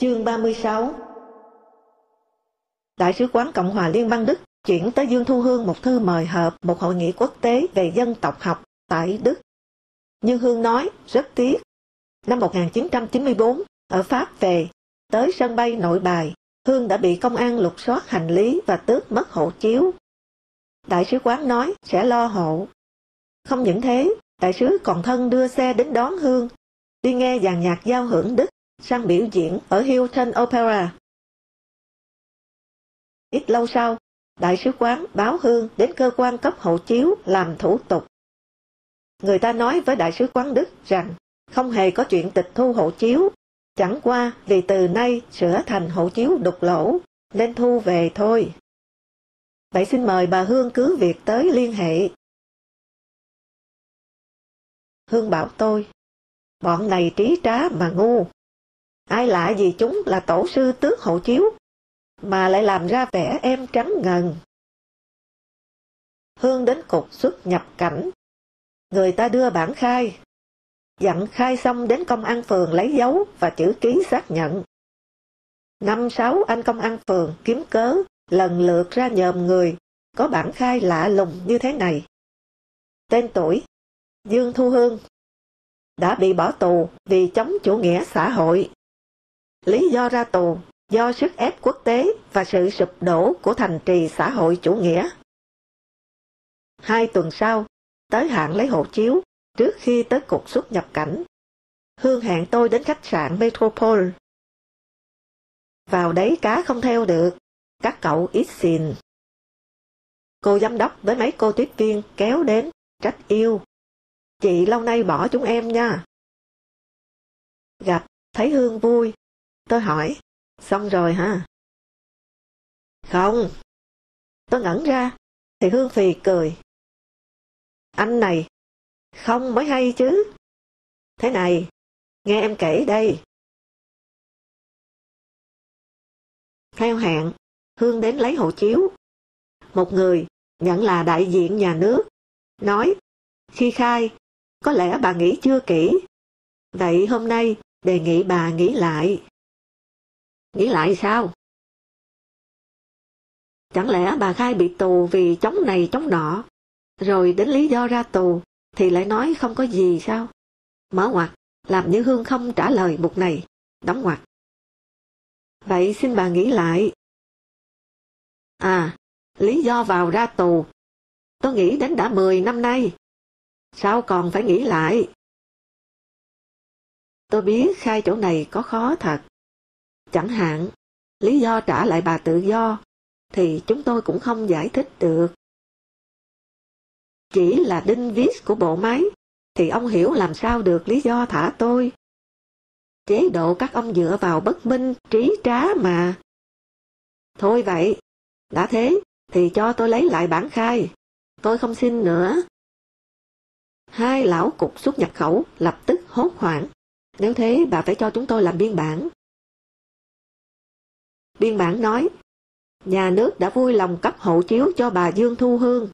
Chương 36 Đại sứ quán Cộng hòa Liên bang Đức chuyển tới Dương Thu Hương một thư mời hợp một hội nghị quốc tế về dân tộc học tại Đức. Nhưng Hương nói rất tiếc. Năm 1994, ở Pháp về, tới sân bay nội bài, Hương đã bị công an lục soát hành lý và tước mất hộ chiếu. Đại sứ quán nói sẽ lo hộ. Không những thế, đại sứ còn thân đưa xe đến đón Hương, đi nghe dàn nhạc giao hưởng Đức sang biểu diễn ở Hilton Opera. Ít lâu sau, đại sứ quán báo Hương đến cơ quan cấp hộ chiếu làm thủ tục. Người ta nói với đại sứ quán Đức rằng không hề có chuyện tịch thu hộ chiếu, chẳng qua vì từ nay sửa thành hộ chiếu đục lỗ, nên thu về thôi. Vậy xin mời bà Hương cứ việc tới liên hệ. Hương bảo tôi, bọn này trí trá mà ngu. Ai lạ gì chúng là tổ sư tước hộ chiếu, mà lại làm ra vẻ em trắng ngần. Hương đến cục xuất nhập cảnh. Người ta đưa bản khai. Dặn khai xong đến công an phường lấy dấu và chữ ký xác nhận. Năm sáu anh công an phường kiếm cớ lần lượt ra nhòm người có bản khai lạ lùng như thế này. Tên tuổi Dương Thu Hương đã bị bỏ tù vì chống chủ nghĩa xã hội. Lý do ra tù do sức ép quốc tế và sự sụp đổ của thành trì xã hội chủ nghĩa. Hai tuần sau, tới hạn lấy hộ chiếu trước khi tới cục xuất nhập cảnh. Hương hẹn tôi đến khách sạn Metropole. Vào đấy cá không theo được, các cậu ít xin. Cô giám đốc với mấy cô tiếp viên kéo đến, trách yêu. Chị lâu nay bỏ chúng em nha. Gặp, thấy Hương vui. Tôi hỏi, xong rồi hả? Không. Tôi ngẩn ra, thì Hương phì cười. Anh này, không mới hay chứ. Thế này, nghe em kể đây. Theo hẹn Hương đến lấy hộ chiếu. Một người nhận là đại diện nhà nước, nói, khi khai, có lẽ bà nghĩ chưa kỹ. Vậy hôm nay đề nghị bà nghĩ lại. Nghĩ lại sao? Chẳng lẽ bà khai bị tù vì chống này chống nọ, rồi đến lý do ra tù thì lại nói không có gì sao? Mở ngoặt, làm như Hương không trả lời mục này, đóng ngoặt. Vậy xin bà nghĩ lại. À, lý do vào ra tù. Tôi nghĩ đến đã 10 năm nay. Sao còn phải nghĩ lại? Tôi biết khai chỗ này có khó thật. Chẳng hạn, lý do trả lại bà tự do, thì chúng tôi cũng không giải thích được. Chỉ là đinh viết của bộ máy, thì ông hiểu làm sao được lý do thả tôi. Chế độ các ông dựa vào bất minh, trí trá mà. Thôi vậy, đã thế, thì cho tôi lấy lại bản khai. Tôi không xin nữa. Hai lão cục xuất nhập khẩu lập tức hốt hoảng. Nếu thế bà phải cho chúng tôi làm biên bản. Biên bản nói, nhà nước đã vui lòng cấp hộ chiếu cho bà Dương Thu Hương,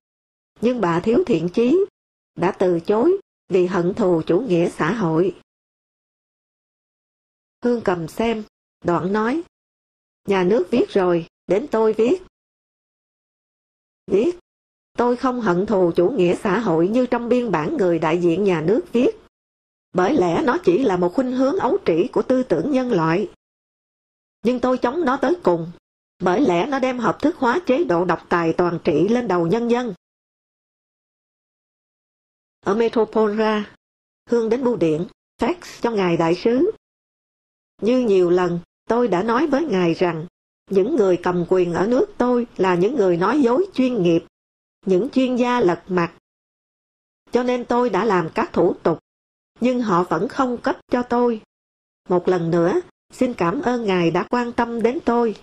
nhưng bà thiếu thiện chí, đã từ chối vì hận thù chủ nghĩa xã hội. Hương cầm xem, đoạn nói, nhà nước viết rồi, đến tôi viết. Viết, tôi không hận thù chủ nghĩa xã hội như trong biên bản người đại diện nhà nước viết, bởi lẽ nó chỉ là một khuynh hướng ấu trĩ của tư tưởng nhân loại. Nhưng tôi chống nó tới cùng, bởi lẽ nó đem hợp thức hóa chế độ độc tài toàn trị lên đầu nhân dân. Ở Metropole ra, Hương đến bưu điện, fax cho ngài đại sứ. Như nhiều lần, tôi đã nói với ngài rằng, những người cầm quyền ở nước tôi là những người nói dối chuyên nghiệp, những chuyên gia lật mặt. Cho nên tôi đã làm các thủ tục, nhưng họ vẫn không cấp cho tôi. Một lần nữa, xin cảm ơn ngài đã quan tâm đến tôi.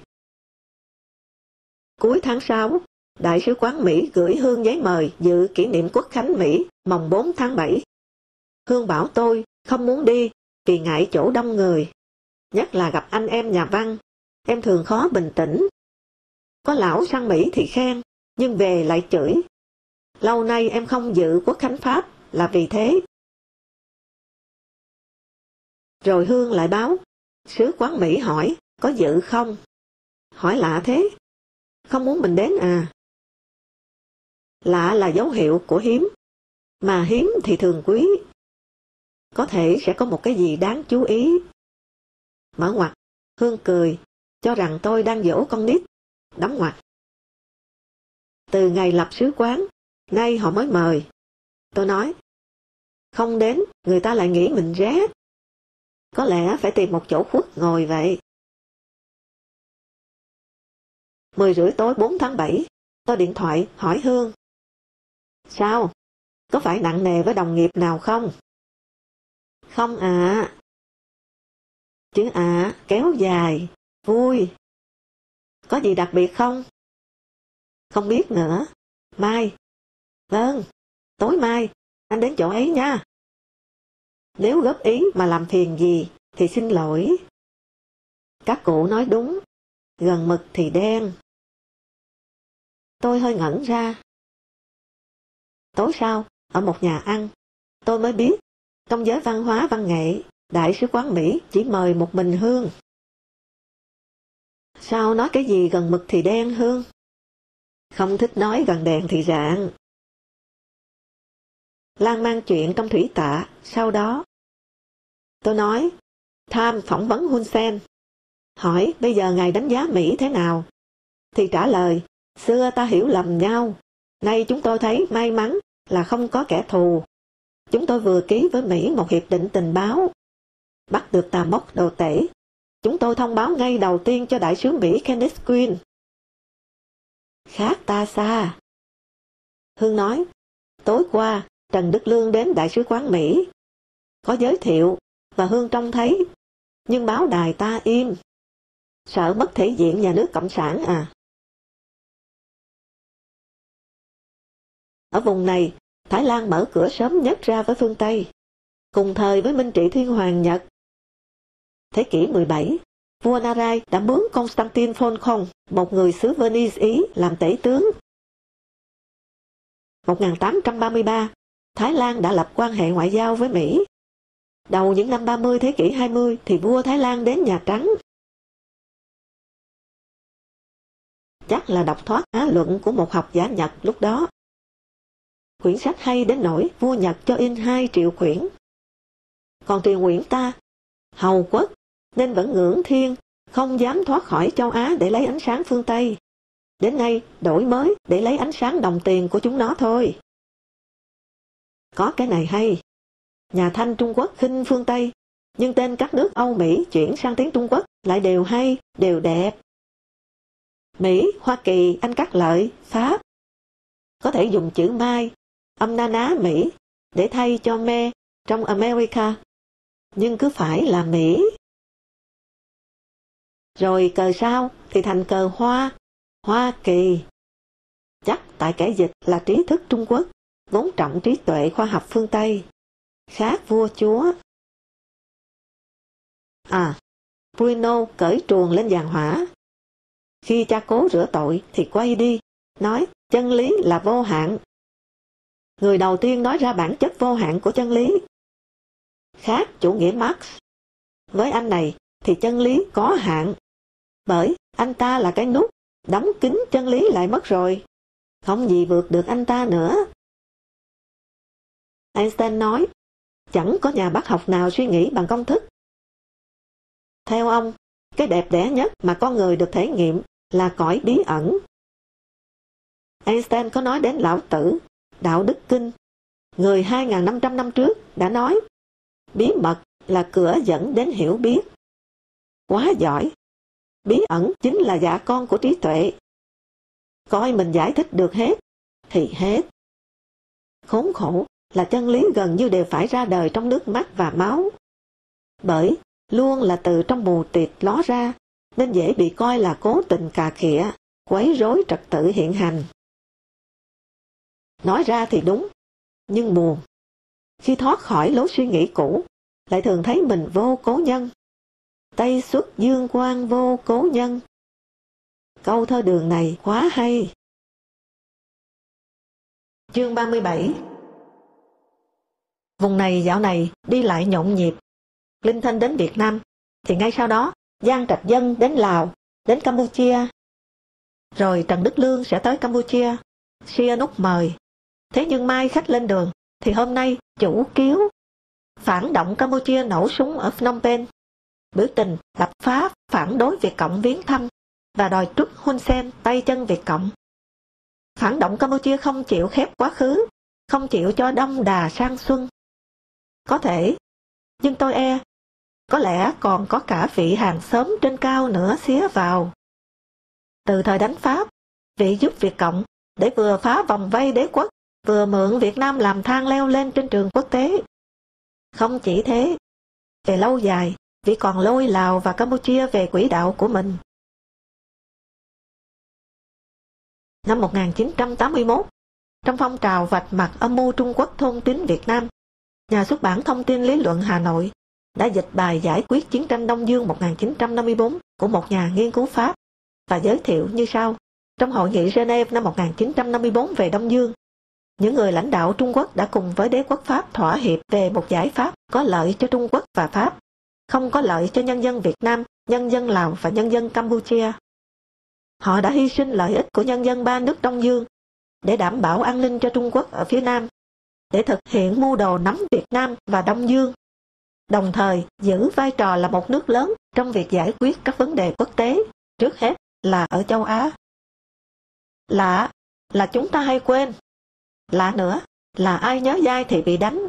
Cuối tháng 6, Đại sứ quán Mỹ gửi Hương giấy mời dự kỷ niệm quốc khánh Mỹ mồng 4 tháng 7. Hương bảo tôi không muốn đi vì ngại chỗ đông người. Nhất là gặp anh em nhà văn, em thường khó bình tĩnh. Có lão sang Mỹ thì khen, nhưng về lại chửi. Lâu nay em không dự quốc khánh Pháp là vì thế. Rồi Hương lại báo, Sứ quán Mỹ hỏi, có dự không? Hỏi lạ thế. Không muốn mình đến à? Lạ là dấu hiệu của hiếm, mà hiếm thì thường quý. Có thể sẽ có một cái gì đáng chú ý. Mở ngoặt, Hương cười, cho rằng tôi đang dỗ con nít. Đóng ngoặt. Từ ngày lập sứ quán, nay họ mới mời. Tôi nói, không đến, người ta lại nghĩ mình rét. Có lẽ phải tìm một chỗ khuất ngồi vậy. 10 rưỡi tối 4 tháng 7, tôi điện thoại hỏi Hương. Sao? Có phải nặng nề với đồng nghiệp nào không? Không ạ. À. Chữ ạ à, kéo dài, vui. Có gì đặc biệt không? Không biết nữa. Mai. Vâng, tối mai, anh đến chỗ ấy nha. Nếu góp ý mà làm phiền gì thì xin lỗi. Các cụ nói đúng, gần mực thì đen. Tôi hơi ngẩn ra. Tối sau, ở một nhà ăn, tôi mới biết, trong giới văn hóa văn nghệ, Đại sứ quán Mỹ chỉ mời một mình Hương. Sao nói cái gì gần mực thì đen Hương? Không thích nói gần đèn thì rạng. Lan mang chuyện trong thủy tạ, sau đó. Tôi nói, tham phỏng vấn Hun Sen. Hỏi bây giờ ngài đánh giá Mỹ thế nào? Thì trả lời, xưa ta hiểu lầm nhau. Nay chúng tôi thấy may mắn là không có kẻ thù. Chúng tôi vừa ký với Mỹ một hiệp định tình báo. Bắt được tà mốc đồ tể. Chúng tôi thông báo ngay đầu tiên cho đại sứ Mỹ Kenneth Quinn. Khác ta xa. Hương nói, tối qua Trần Đức Lương đến Đại sứ quán Mỹ. Có giới thiệu, và Hương trông thấy, nhưng báo đài ta im. Sợ mất thể diện nhà nước Cộng sản à? Ở vùng này, Thái Lan mở cửa sớm nhất ra với phương Tây, cùng thời với Minh Trị Thiên Hoàng Nhật. Thế kỷ 17, vua Narai đã mướn Constantine Phonkhon, một người xứ Venice Ý, làm tể tướng. 1833, Thái Lan đã lập quan hệ ngoại giao với Mỹ. Đầu những năm 30 thế kỷ 20 thì vua Thái Lan đến Nhà Trắng. Chắc là đọc thoát á luận của một học giả Nhật lúc đó. Quyển sách hay đến nỗi vua Nhật cho in 2 triệu quyển. Còn truyền nguyện ta, hầu quốc, nên vẫn ngưỡng thiên, không dám thoát khỏi châu Á để lấy ánh sáng phương Tây. Đến nay, đổi mới để lấy ánh sáng đồng tiền của chúng nó thôi. Có cái này hay. Nhà Thanh Trung Quốc khinh phương Tây, nhưng tên các nước Âu Mỹ chuyển sang tiếng Trung Quốc lại đều hay, đều đẹp. Mỹ, Hoa Kỳ, Anh Cát Lợi, Pháp. Có thể dùng chữ Mai, âm na ná Mỹ, để thay cho me trong America. Nhưng cứ phải là Mỹ. Rồi cờ sao thì thành cờ Hoa, Hoa Kỳ. Chắc tại kẻ dịch là trí thức Trung Quốc vốn trọng trí tuệ khoa học phương Tây, khác vua chúa. À, Bruno cởi truồng lên giàn hỏa. Khi cha cố rửa tội thì quay đi, nói chân lý là vô hạn. Người đầu tiên nói ra bản chất vô hạn của chân lý. Khác chủ nghĩa Marx. Với anh này thì chân lý có hạn. Bởi anh ta là cái nút, đóng kín chân lý lại mất rồi. Không gì vượt được anh ta nữa. Einstein nói, chẳng có nhà bác học nào suy nghĩ bằng công thức. Theo ông, cái đẹp đẽ nhất mà con người được thể nghiệm là cõi bí ẩn. Einstein có nói đến lão tử, đạo đức kinh. Người 2.500 năm trước đã nói, bí mật là cửa dẫn đến hiểu biết. Quá giỏi! Bí ẩn chính là dạ con của trí tuệ. Coi mình giải thích được hết, thì hết. Khốn khổ là chân lý gần như đều phải ra đời trong nước mắt và máu. Bởi luôn là từ trong mù tịt ló ra, nên dễ bị coi là cố tình cà khịa, quấy rối trật tự hiện hành. Nói ra thì đúng, nhưng buồn. Khi thoát khỏi lối suy nghĩ cũ, lại thường thấy mình vô cố nhân. Tây xuất dương quang vô cố nhân. Câu thơ đường này quá hay. Chương 37 Vùng này dạo này đi lại nhộn nhịp. Linh Thanh đến Việt Nam, thì ngay sau đó Giang Trạch Dân đến Lào, đến Campuchia. Rồi Trần Đức Lương sẽ tới Campuchia, Sihanouk mời. Thế nhưng mai khách lên đường, thì hôm nay chủ kiếu phản động Campuchia nổ súng ở Phnom Penh, biểu tình lập pháp phản đối Việt Cộng viếng thăm và đòi trút Hun Sen tay chân Việt Cộng. Phản động Campuchia không chịu khép quá khứ, không chịu cho đông đà sang xuân. Có thể, nhưng tôi e, có lẽ còn có cả vị hàng xóm trên cao nữa xía vào. Từ thời đánh Pháp, vị giúp Việt Cộng để vừa phá vòng vây đế quốc, vừa mượn Việt Nam làm thang leo lên trên trường quốc tế. Không chỉ thế, về lâu dài, vị còn lôi Lào và Campuchia về quỹ đạo của mình. Năm 1981, trong phong trào vạch mặt âm mưu Trung Quốc thôn tính Việt Nam, nhà xuất bản Thông tin Lý luận Hà Nội đã dịch bài giải quyết chiến tranh Đông Dương 1954 của một nhà nghiên cứu Pháp và giới thiệu như sau. Trong hội nghị Geneva năm 1954 về Đông Dương, những người lãnh đạo Trung Quốc đã cùng với đế quốc Pháp thỏa hiệp về một giải pháp có lợi cho Trung Quốc và Pháp, không có lợi cho nhân dân Việt Nam, nhân dân Lào và nhân dân Campuchia. Họ đã hy sinh lợi ích của nhân dân ba nước Đông Dương để đảm bảo an ninh cho Trung Quốc ở phía Nam, để thực hiện mưu đồ nắm Việt Nam và Đông Dương, đồng thời giữ vai trò là một nước lớn trong việc giải quyết các vấn đề quốc tế, trước hết là ở châu Á. Lạ là chúng ta hay quên. Lạ nữa là ai nhớ dai thì bị đánh.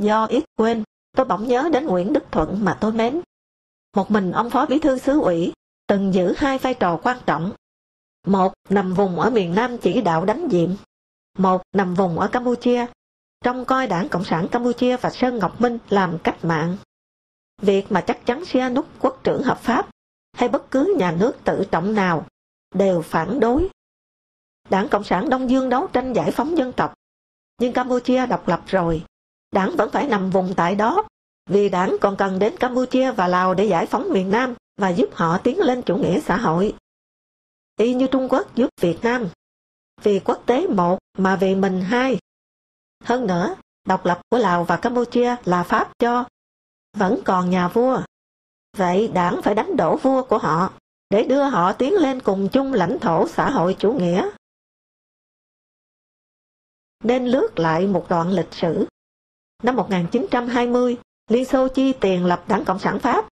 Do ít quên, tôi bỗng nhớ đến Nguyễn Đức Thuận mà tôi mến. Một mình ông phó bí thư xứ ủy từng giữ hai vai trò quan trọng. Một nằm vùng ở miền Nam chỉ đạo đánh diệm, một nằm vùng ở Campuchia, trong coi đảng Cộng sản Campuchia và Sơn Ngọc Minh làm cách mạng. Việc mà chắc chắn Sihanouk quốc trưởng hợp pháp hay bất cứ nhà nước tự trọng nào đều phản đối. Đảng Cộng sản Đông Dương đấu tranh giải phóng dân tộc, nhưng Campuchia độc lập rồi, đảng vẫn phải nằm vùng tại đó, vì đảng còn cần đến Campuchia và Lào để giải phóng miền Nam và giúp họ tiến lên chủ nghĩa xã hội. Y như Trung Quốc giúp Việt Nam, vì quốc tế một mà vì mình hai. Hơn nữa, độc lập của Lào và Campuchia là Pháp cho, vẫn còn nhà vua. Vậy đảng phải đánh đổ vua của họ, để đưa họ tiến lên cùng chung lãnh thổ xã hội chủ nghĩa. Nên lướt lại một đoạn lịch sử. Năm 1920, Liên Xô chi tiền lập đảng Cộng sản Pháp.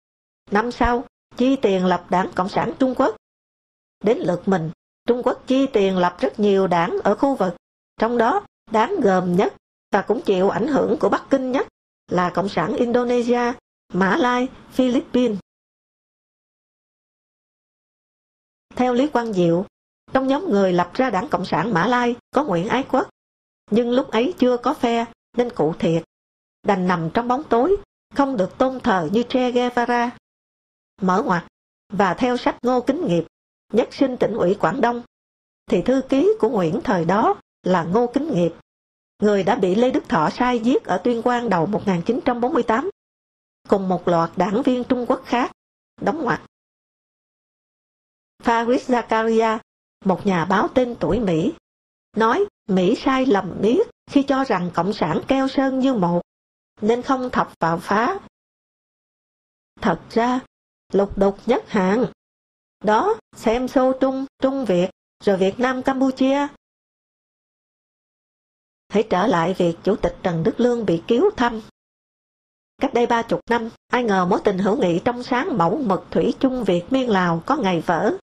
Năm sau, chi tiền lập đảng Cộng sản Trung Quốc. Đến lượt mình, Trung Quốc chi tiền lập rất nhiều đảng ở khu vực, trong đó đáng gồm nhất và cũng chịu ảnh hưởng của Bắc Kinh nhất là Cộng sản Indonesia, Mã Lai, Philippines. Theo Lý Quang Diệu, trong nhóm người lập ra đảng Cộng sản Mã Lai có Nguyễn Ái Quốc, nhưng lúc ấy chưa có phe nên cụ thiệt, đành nằm trong bóng tối, không được tôn thờ như Che Guevara. Mở ngoặt, và theo sách Ngô Kính Nghiệp, nhất sinh tỉnh ủy Quảng Đông, thì thư ký của Nguyễn thời đó là Ngô Kính Nghiệp, người đã bị Lê Đức Thọ sai giết ở Tuyên Quang đầu 1948, cùng một loạt đảng viên Trung Quốc khác, đóng ngoặt. Faris Zakaria, một nhà báo tên tuổi Mỹ, nói Mỹ sai lầm biết khi cho rằng Cộng sản keo sơn như một, nên không thọc vào phá. Thật ra, lục đục nhất hạng. Đó, xem xô Trung, Trung Việt, rồi Việt Nam Campuchia. Hãy trở lại việc Chủ tịch Trần Đức Lương bị cứu thăm. Cách đây ba chục năm, ai ngờ mối tình hữu nghị trong sáng mẫu mực thủy chung Việt Miên Lào có ngày vỡ.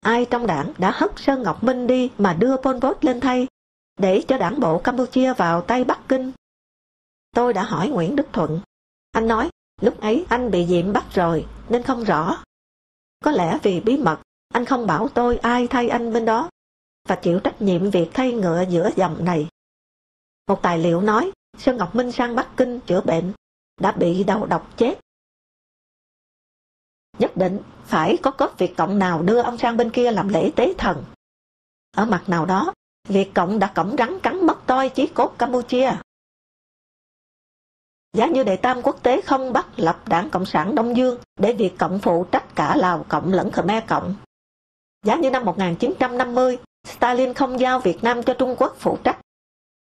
Ai trong đảng đã hất Sơn Ngọc Minh đi mà đưa Pol Pot lên thay, để cho đảng bộ Campuchia vào tay Bắc Kinh? Tôi đã hỏi Nguyễn Đức Thuận. Anh nói, lúc ấy anh bị diệm bắt rồi, nên không rõ. Có lẽ vì bí mật, anh không bảo tôi ai thay anh bên đó, và chịu trách nhiệm việc thay ngựa giữa dòng này. Một tài liệu nói, Sơn Ngọc Minh sang Bắc Kinh chữa bệnh, đã bị đầu độc chết. Nhất định phải có cấp Việt Cộng nào đưa ông sang bên kia làm lễ tế thần. Ở mặt nào đó, Việt Cộng đã cổng rắn cắn mất toi chí cốt Campuchia. Giá như đệ tam quốc tế không bắt lập đảng Cộng sản Đông Dương để Việt Cộng phụ trách cả Lào Cộng lẫn Khmer Cộng. Giá như năm 1950, Stalin không giao Việt Nam cho Trung Quốc phụ trách.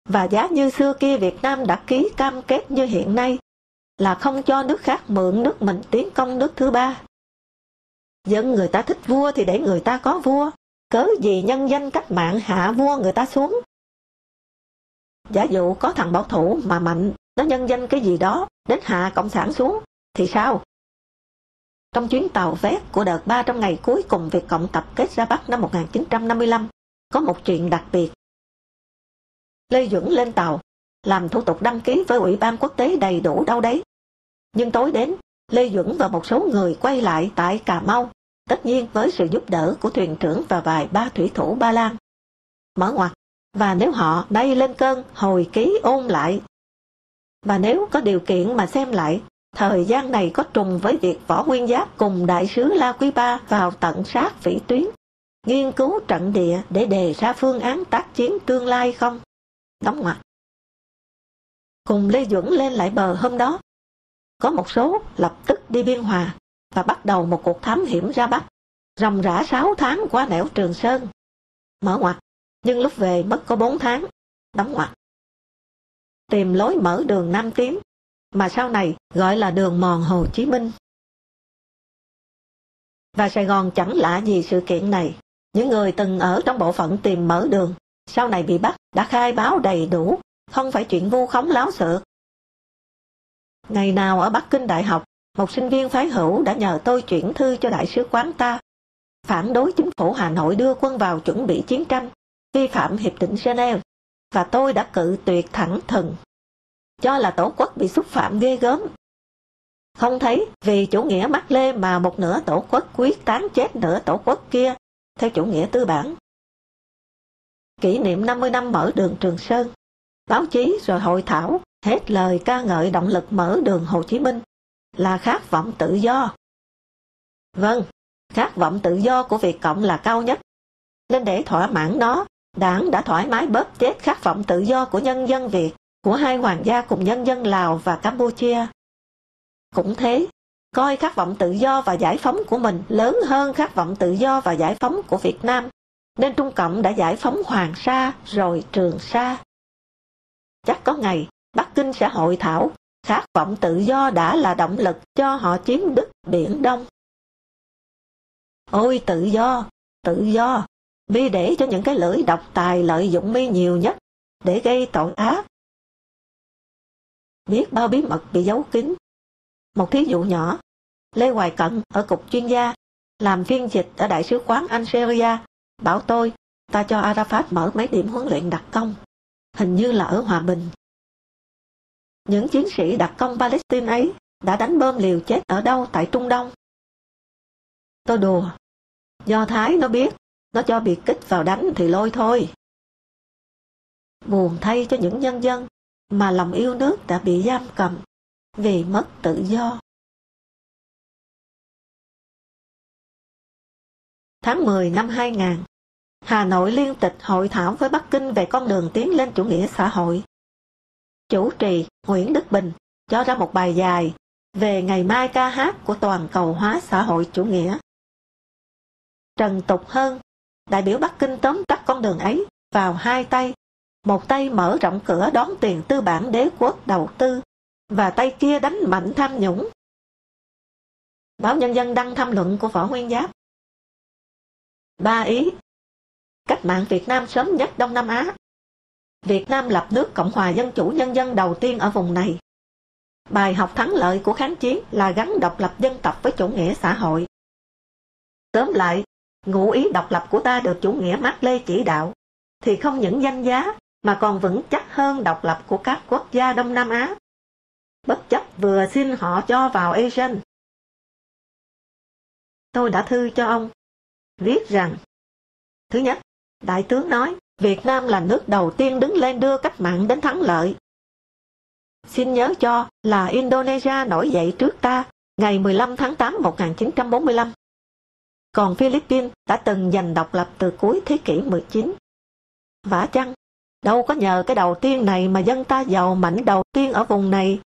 Và giá như xưa kia Việt Nam đã ký cam kết như hiện nay, là không cho nước khác mượn nước mình tiến công nước thứ ba. Dân người ta thích vua thì để người ta có vua, cớ gì nhân danh cách mạng hạ vua người ta xuống. Giả dụ có thằng bảo thủ mà mạnh, nó nhân danh cái gì đó, đến hạ cộng sản xuống, thì sao? Trong chuyến tàu vét của đợt 300 ngày cuối cùng Việt Cộng tập kết ra Bắc năm 1955, có một chuyện đặc biệt. Lê Duẩn lên tàu, làm thủ tục đăng ký với Ủy ban quốc tế đầy đủ đâu đấy. Nhưng tối đến, Lê Duẩn và một số người quay lại tại Cà Mau, tất nhiên với sự giúp đỡ của thuyền trưởng và vài ba thủy thủ Ba Lan. Mở ngoặt, và nếu họ đây lên cơn hồi ký ôn lại, và nếu có điều kiện mà xem lại, thời gian này có trùng với việc Võ Nguyên Giáp cùng Đại sứ La Quý Ba vào tận sát vĩ tuyến, nghiên cứu trận địa để đề ra phương án tác chiến tương lai không? Đóng ngoặt cùng Lê Duẩn lên lại bờ hôm đó. Có một số lập tức đi Biên Hòa và bắt đầu một cuộc thám hiểm ra Bắc, ròng rã 6 tháng qua nẻo Trường Sơn. Mở ngoặt, nhưng lúc về mất có 4 tháng, đóng ngoặt. Tìm lối mở đường Nam Tiến, mà sau này gọi là đường mòn Hồ Chí Minh. Và Sài Gòn chẳng lạ gì sự kiện này. Những người từng ở trong bộ phận tìm mở đường, sau này bị bắt, đã khai báo đầy đủ không phải chuyện vu khống láo xược. Ngày nào ở Bắc Kinh Đại học, một sinh viên phái hữu đã nhờ tôi chuyển thư cho đại sứ quán ta, phản đối chính phủ Hà Nội đưa quân vào chuẩn bị chiến tranh, vi phạm Hiệp định Geneva, và tôi đã cự tuyệt thẳng thừng, cho là tổ quốc bị xúc phạm ghê gớm. Không thấy vì chủ nghĩa mắc lê mà một nửa tổ quốc quyết tán chết nửa tổ quốc kia, theo chủ nghĩa tư bản. Kỷ niệm 50 năm mở đường Trường Sơn báo chí rồi hội thảo, hết lời ca ngợi động lực mở đường Hồ Chí Minh là khát vọng tự do. Vâng, khát vọng tự do của Việt Cộng là cao nhất. Nên để thỏa mãn nó, đảng đã thoải mái bóp chết khát vọng tự do của nhân dân Việt, của hai hoàng gia cùng nhân dân Lào và Campuchia. Cũng thế, coi khát vọng tự do và giải phóng của mình lớn hơn khát vọng tự do và giải phóng của Việt Nam, nên Trung Cộng đã giải phóng Hoàng Sa rồi Trường Sa. Chắc có ngày, Bắc Kinh sẽ hội thảo, khát vọng tự do đã là động lực cho họ chiếm đứt Biển Đông. Ôi tự do, tự do, mi để cho những cái lưỡi độc tài lợi dụng mi nhiều nhất, để gây tội ác. Biết bao bí mật bị giấu kín. Một thí dụ nhỏ, Lê Hoài Cận ở Cục Chuyên gia, làm phiên dịch ở Đại sứ quán Algeria, bảo tôi, ta cho Arafat mở mấy điểm huấn luyện đặc công hình như là ở Hòa Bình. Những chiến sĩ đặc công Palestine ấy đã đánh bom liều chết ở đâu tại Trung Đông? Tôi đùa, do Thái nó biết, nó cho biệt kích vào đánh thì lôi thôi. Buồn thay cho những nhân dân mà lòng yêu nước đã bị giam cầm vì mất tự do. Tháng 10 năm 2000, Hà Nội liên tịch hội thảo với Bắc Kinh về con đường tiến lên chủ nghĩa xã hội. Chủ trì Nguyễn Đức Bình cho ra một bài dài về ngày mai ca hát của toàn cầu hóa xã hội chủ nghĩa. Trần Tục Hơn, đại biểu Bắc Kinh tóm tắt con đường ấy vào hai tay, một tay mở rộng cửa đón tiền tư bản đế quốc đầu tư, và tay kia đánh mạnh tham nhũng. Báo Nhân dân đăng tham luận của Võ Nguyên Giáp. Ba ý cách mạng Việt Nam sớm nhất Đông Nam Á. Việt Nam lập nước Cộng hòa Dân chủ Nhân dân đầu tiên ở vùng này. Bài học thắng lợi của kháng chiến là gắn độc lập dân tộc với chủ nghĩa xã hội. Tóm lại, ngụ ý độc lập của ta được chủ nghĩa Mác Lê chỉ đạo, thì không những danh giá mà còn vững chắc hơn độc lập của các quốc gia Đông Nam Á. Bất chấp vừa xin họ cho vào Asian. Tôi đã thư cho ông, viết rằng, thứ nhất, Đại tướng nói, Việt Nam là nước đầu tiên đứng lên đưa cách mạng đến thắng lợi. Xin nhớ cho là Indonesia nổi dậy trước ta ngày 15 tháng 8 1945. Còn Philippines đã từng giành độc lập từ cuối thế kỷ 19. Vả chăng, đâu có nhờ cái đầu tiên này mà dân ta giàu mạnh đầu tiên ở vùng này.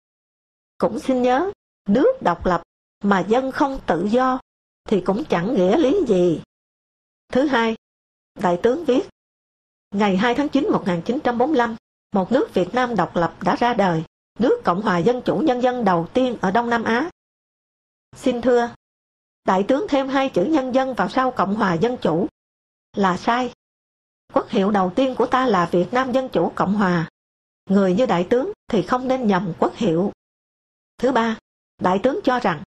Cũng xin nhớ, nước độc lập mà dân không tự do thì cũng chẳng nghĩa lý gì. Thứ hai, Đại tướng viết, ngày 2 tháng 9 1945, một nước Việt Nam độc lập đã ra đời nước Cộng hòa Dân chủ Nhân dân đầu tiên ở Đông Nam Á. Xin thưa, đại tướng thêm hai chữ nhân dân vào sau Cộng hòa Dân chủ là sai. Quốc hiệu đầu tiên của ta là Việt Nam Dân chủ Cộng hòa. Người như đại tướng thì không nên nhầm quốc hiệu. Thứ ba, đại tướng cho rằng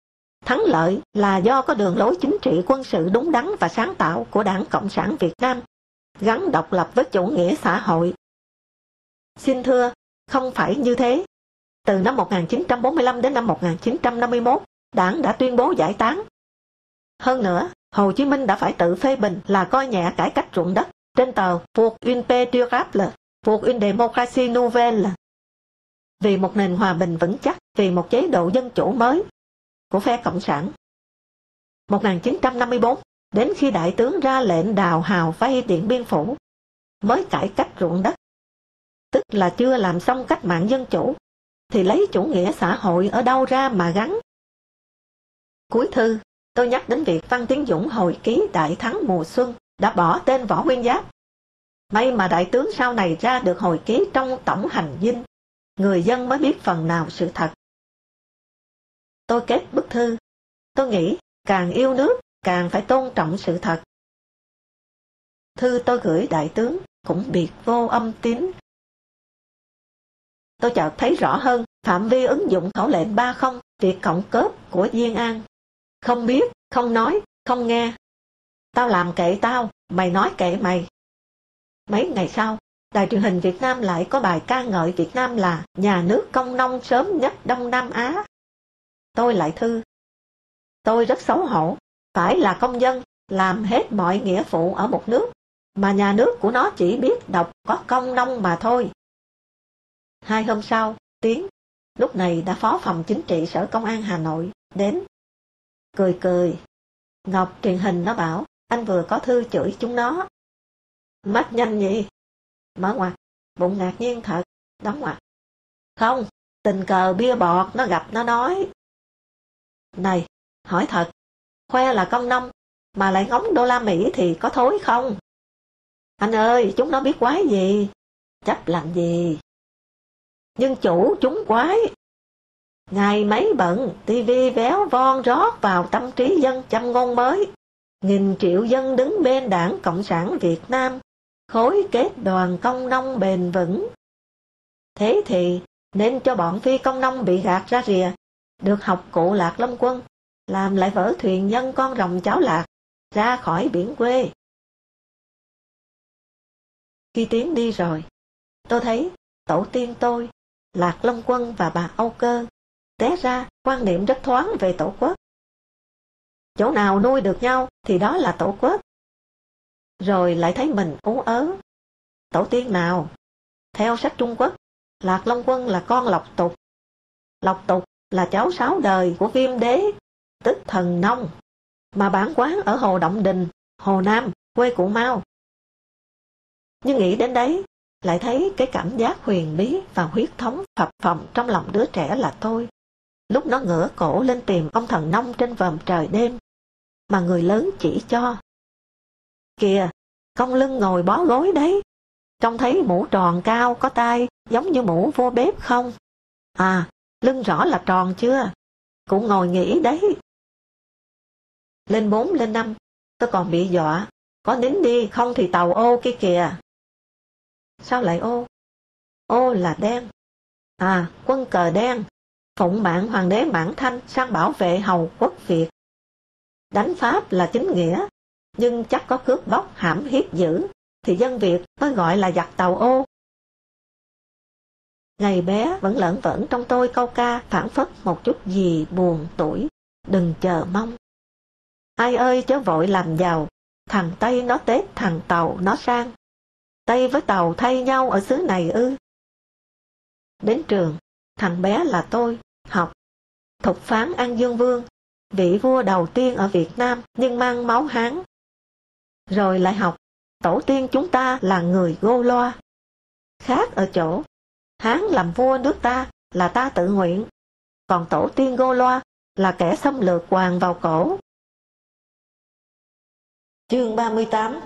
thắng lợi là do có đường lối chính trị quân sự đúng đắn và sáng tạo của Đảng Cộng sản Việt Nam, gắn độc lập với chủ nghĩa xã hội. Xin thưa, không phải như thế. Từ năm 1945 đến năm 1951, đảng đã tuyên bố giải tán. Hơn nữa, Hồ Chí Minh đã phải tự phê bình là coi nhẹ cải cách ruộng đất trên tờ Pour une paix durable, pour une démocratie nouvelle. Vì một nền hòa bình vững chắc, vì một chế độ dân chủ mới của phe Cộng sản. 1954, đến khi đại tướng ra lệnh đào hào vây Điện Biên Phủ, mới cải cách ruộng đất. Tức là chưa làm xong cách mạng dân chủ, thì lấy chủ nghĩa xã hội ở đâu ra mà gắn. Cuối thư, tôi nhắc đến việc Văn Tiến Dũng hồi ký Đại Thắng mùa xuân đã bỏ tên Võ Nguyên Giáp. May mà đại tướng sau này ra được hồi ký trong tổng hành dinh, người dân mới biết phần nào sự thật. Tôi kết bức thư. Tôi nghĩ càng yêu nước, càng phải tôn trọng sự thật. Thư tôi gửi đại tướng cũng biệt vô âm tín. Tôi chợt thấy rõ hơn phạm vi ứng dụng khẩu lệnh ba không việc cộng cớp của Diên An. Không biết, không nói, không nghe. Tao làm kệ tao, mày nói kệ mày. Mấy ngày sau, Đài truyền hình Việt Nam lại có bài ca ngợi Việt Nam là nhà nước công nông sớm nhất Đông Nam Á. Tôi lại thư. Tôi rất xấu hổ, phải là công dân, làm hết mọi nghĩa vụ ở một nước, mà nhà nước của nó chỉ biết đọc có công nông mà thôi. Hai hôm sau, Tiến, lúc này đã phó phòng chính trị Sở Công an Hà Nội, đến. Cười cười. Ngọc truyền hình nó bảo, anh vừa có thư chửi chúng nó. Mắt nhanh nhỉ? Mở ngoặt, bụng ngạc nhiên thật, đóng ngoặt. Không, tình cờ bia bọt nó gặp nó nói. Này, hỏi thật, khoe là công nông, mà lại ngóng đô la Mỹ thì có thối không? Anh ơi, chúng nó biết quái gì? Chấp làm gì? Nhưng chủ chúng quái. Ngày mấy bận, tivi véo von rót vào tâm trí dân chăm ngôn mới. Nghìn triệu dân đứng bên đảng Cộng sản Việt Nam, khối kết đoàn công nông bền vững. Thế thì nên cho bọn phi công nông bị gạt ra rìa, được học cụ lạc lâm quân, làm lại vỡ thuyền nhân con rồng cháu lạc, ra khỏi biển quê. Khi Tiến đi rồi, tôi thấy tổ tiên tôi, Lạc Long Quân và bà Âu Cơ, té ra quan niệm rất thoáng về tổ quốc. Chỗ nào nuôi được nhau thì đó là tổ quốc. Rồi lại thấy mình ú ớ. Tổ tiên nào? Theo sách Trung Quốc, Lạc Long Quân là con Lộc Tục. Lộc Tục là cháu sáu đời của viêm đế, tức thần nông, mà bản quán ở Hồ Động Đình, Hồ Nam, quê của Mao. Nhưng nghĩ đến đấy, lại thấy cái cảm giác huyền bí và huyết thống phập phồng trong lòng đứa trẻ là tôi. Lúc nó ngửa cổ lên tìm ông thần nông trên vòm trời đêm, mà người lớn chỉ cho. Kìa, công lưng ngồi bó gối đấy. Trông thấy mũ tròn cao có tai giống như mũ vua bếp không? À, lưng rõ là tròn chưa? Cũng ngồi nghỉ đấy. Lên bốn lên năm, tôi còn bị dọa. Có nín đi, không thì tàu ô kia kìa. Sao lại ô? Ô là đen. À, quân cờ đen. Phụng mạng hoàng đế Mãn Thanh sang bảo vệ hầu quốc Việt. Đánh Pháp là chính nghĩa, nhưng chắc có cướp bóc hãm hiếp dữ, thì dân Việt mới gọi là giặc tàu ô. Ngày bé vẫn lẫn vẩn trong tôi câu ca phản phất một chút gì buồn tuổi, đừng chờ mong. Ai ơi chớ vội làm giàu, thằng Tây nó Tết, thằng Tàu nó sang. Tây với Tàu thay nhau ở xứ này ư. Đến trường, thằng bé là tôi, học. Thục phán An Dương Vương, vị vua đầu tiên ở Việt Nam nhưng mang máu Hán. Rồi lại học, tổ tiên chúng ta là người Gô Loa. Khác ở chỗ, Hán làm vua nước ta là ta tự nguyện, còn tổ tiên Gô Loa là kẻ xâm lược hoàng vào cổ. Chương 38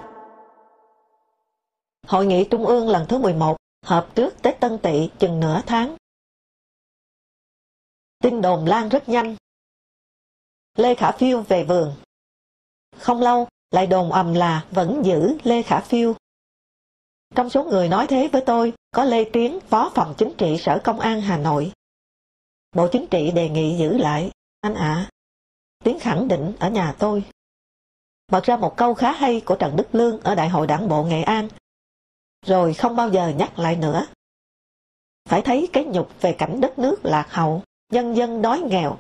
Hội nghị Trung ương lần thứ 11 họp trước Tết Tân Tỵ chừng nửa tháng. Tin đồn lan rất nhanh. Lê Khả Phiêu về vườn. Không lâu, lại đồn ầm là vẫn giữ Lê Khả Phiêu. Trong số người nói thế với tôi, có Lê Tiến, Phó Phòng Chính trị Sở Công an Hà Nội. Bộ Chính trị đề nghị giữ lại, anh ạ. Tiến khẳng định ở nhà tôi. Bật ra một câu khá hay của Trần Đức Lương ở Đại hội Đảng Bộ Nghệ An, rồi không bao giờ nhắc lại nữa. Phải thấy cái nhục về cảnh đất nước lạc hậu, nhân dân đói nghèo.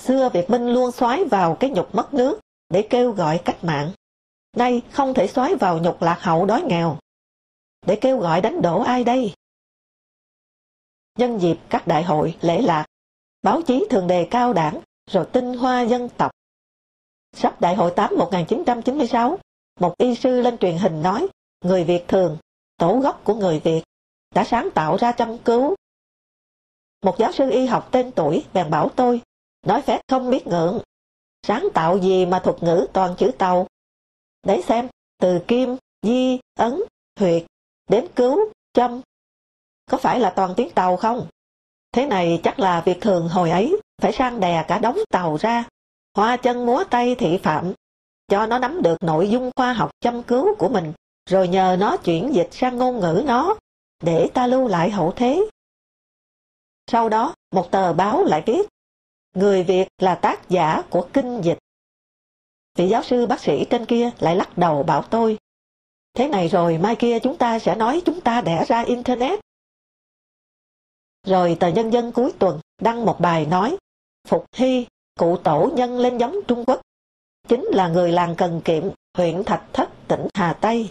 Xưa Việt Minh luôn xoáy vào cái nhục mất nước để kêu gọi cách mạng. Nay không thể xoáy vào nhục lạc hậu đói nghèo. Để kêu gọi đánh đổ ai đây? Nhân dịp các đại hội, lễ lạc, báo chí thường đề cao đảng, rồi tinh hoa dân tộc. Sắp đại hội 8 1996, một y sư lên truyền hình nói, người Việt thường, tổ gốc của người Việt, đã sáng tạo ra chăm cứu. Một giáo sư y học tên tuổi bèn bảo tôi, nói phép không biết ngượng, sáng tạo gì mà thuật ngữ toàn chữ tàu. Để xem, từ kim, di, ấn, huyệt, đến cứu, châm, có phải là toàn tiếng tàu không? Thế này chắc là việc thường hồi ấy, phải sang đè cả đống tàu ra, hoa chân múa tay thị phạm, cho nó nắm được nội dung khoa học châm cứu của mình, rồi nhờ nó chuyển dịch sang ngôn ngữ nó, để ta lưu lại hậu thế. Sau đó, một tờ báo lại viết, người Việt là tác giả của kinh dịch. Vị giáo sư bác sĩ trên kia lại lắc đầu bảo tôi, thế này rồi mai kia chúng ta sẽ nói chúng ta đẻ ra Internet. Rồi tờ Nhân dân cuối tuần đăng một bài nói, Phục Hy, cụ tổ nhân lên giống Trung Quốc, chính là người làng Cần Kiệm, huyện Thạch Thất, tỉnh Hà Tây,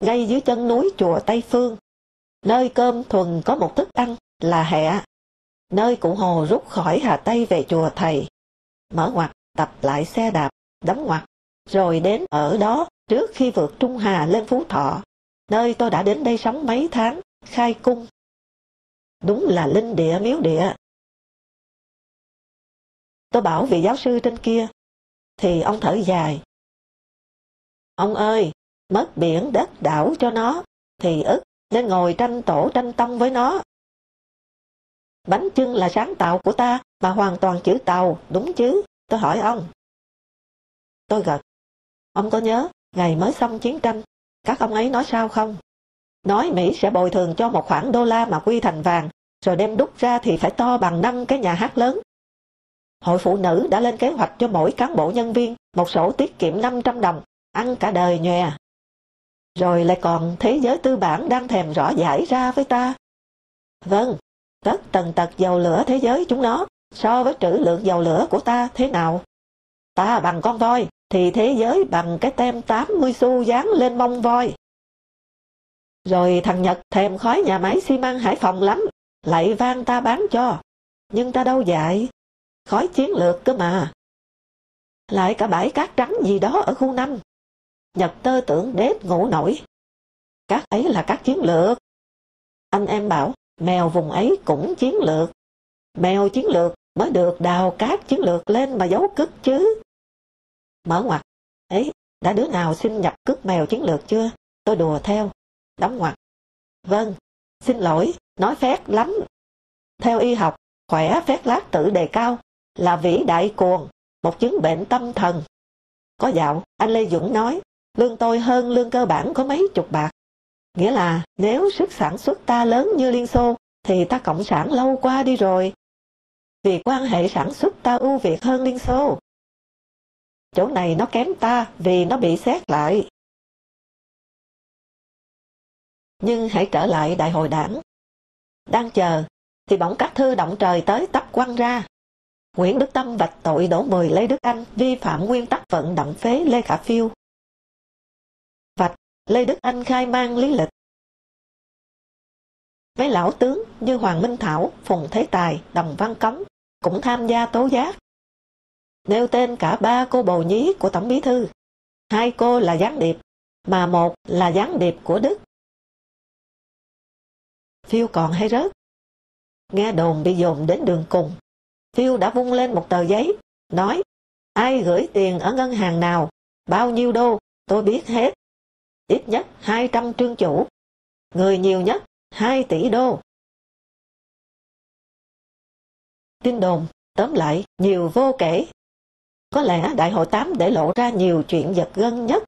ngay dưới chân núi chùa Tây Phương, nơi cơm thuần có một thức ăn là hẹ, nơi cụ Hồ rút khỏi Hà Tây về chùa Thầy, mở ngoặt tập lại xe đạp, đóng ngoặt, rồi đến ở đó trước khi vượt Trung Hà lên Phú Thọ, nơi tôi đã đến đây sống mấy tháng, khai cung. Đúng là linh địa miếu địa. Tôi bảo vị giáo sư trên kia, thì ông thở dài. Ông ơi, mất biển đất đảo cho nó, thì ức nên ngồi tranh tổ tranh tông với nó. Bánh chưng là sáng tạo của ta, mà hoàn toàn chữ tàu, đúng chứ? Tôi hỏi ông. Tôi gật. Ông có nhớ, ngày mới xong chiến tranh, các ông ấy nói sao không? Nói Mỹ sẽ bồi thường cho một khoản đô la mà quy thành vàng, rồi đem đúc ra thì phải to bằng năm cái nhà hát lớn. Hội phụ nữ đã lên kế hoạch cho mỗi cán bộ nhân viên một sổ tiết kiệm 500 đồng, ăn cả đời nhòe. Rồi lại còn thế giới tư bản đang thèm rõ giải ra với ta. Vâng, tất tần tật dầu lửa thế giới chúng nó so với trữ lượng dầu lửa của ta thế nào? Ta bằng con voi, thì thế giới bằng cái tem 80 xu dán lên mông voi. Rồi thằng Nhật thèm khói nhà máy xi măng Hải Phòng lắm, lại vang ta bán cho. Nhưng ta đâu dạy, khói chiến lược cơ mà. Lại cả bãi cát trắng gì đó ở khu năm Nhật tơ tưởng đếp ngủ nổi. Các ấy là các chiến lược. Anh em bảo, mèo vùng ấy cũng chiến lược. Mèo chiến lược mới được đào cát chiến lược lên mà giấu cứt chứ. Mở ngoặt, ấy, đã đứa nào xin nhập cướp mèo chiến lược chưa? Tôi đùa theo. Đóng ngoặt. Vâng, xin lỗi, nói phét lắm. Theo y học, khỏe phét lát tự đề cao là vĩ đại cuồng, một chứng bệnh tâm thần. Có dạo, anh Lê Dũng nói, lương tôi hơn lương cơ bản có mấy chục bạc. Nghĩa là nếu sức sản xuất ta lớn như Liên Xô, thì ta cộng sản lâu qua đi rồi. Vì quan hệ sản xuất ta ưu việt hơn Liên Xô. Chỗ này nó kém ta vì nó bị xét lại. Nhưng hãy trở lại đại hội đảng. Đang chờ, thì bỗng các thư động trời tới tấp quăng ra. Nguyễn Đức Tâm vạch tội đổ mười Lê Đức Anh vi phạm nguyên tắc vận động phế Lê Khả Phiêu. Vạch Lê Đức Anh khai mang lý lịch. Mấy lão tướng như Hoàng Minh Thảo, Phùng Thế Tài, Đồng Văn Cống cũng tham gia tố giác. Nêu tên cả ba cô bầu nhí của Tổng Bí Thư. Hai cô là gián điệp, mà một là gián điệp của Đức. Phiêu còn hay rớt. Nghe đồn bị dồn đến đường cùng, Phiêu đã vung lên một tờ giấy, nói, ai gửi tiền ở ngân hàng nào, bao nhiêu đô, tôi biết hết. Ít nhất 200 trương chủ, người nhiều nhất 2 tỷ đô. tin đồn, tóm lại, nhiều vô kể. Có lẽ Đại hội 8 để lộ ra nhiều chuyện giật gân nhất,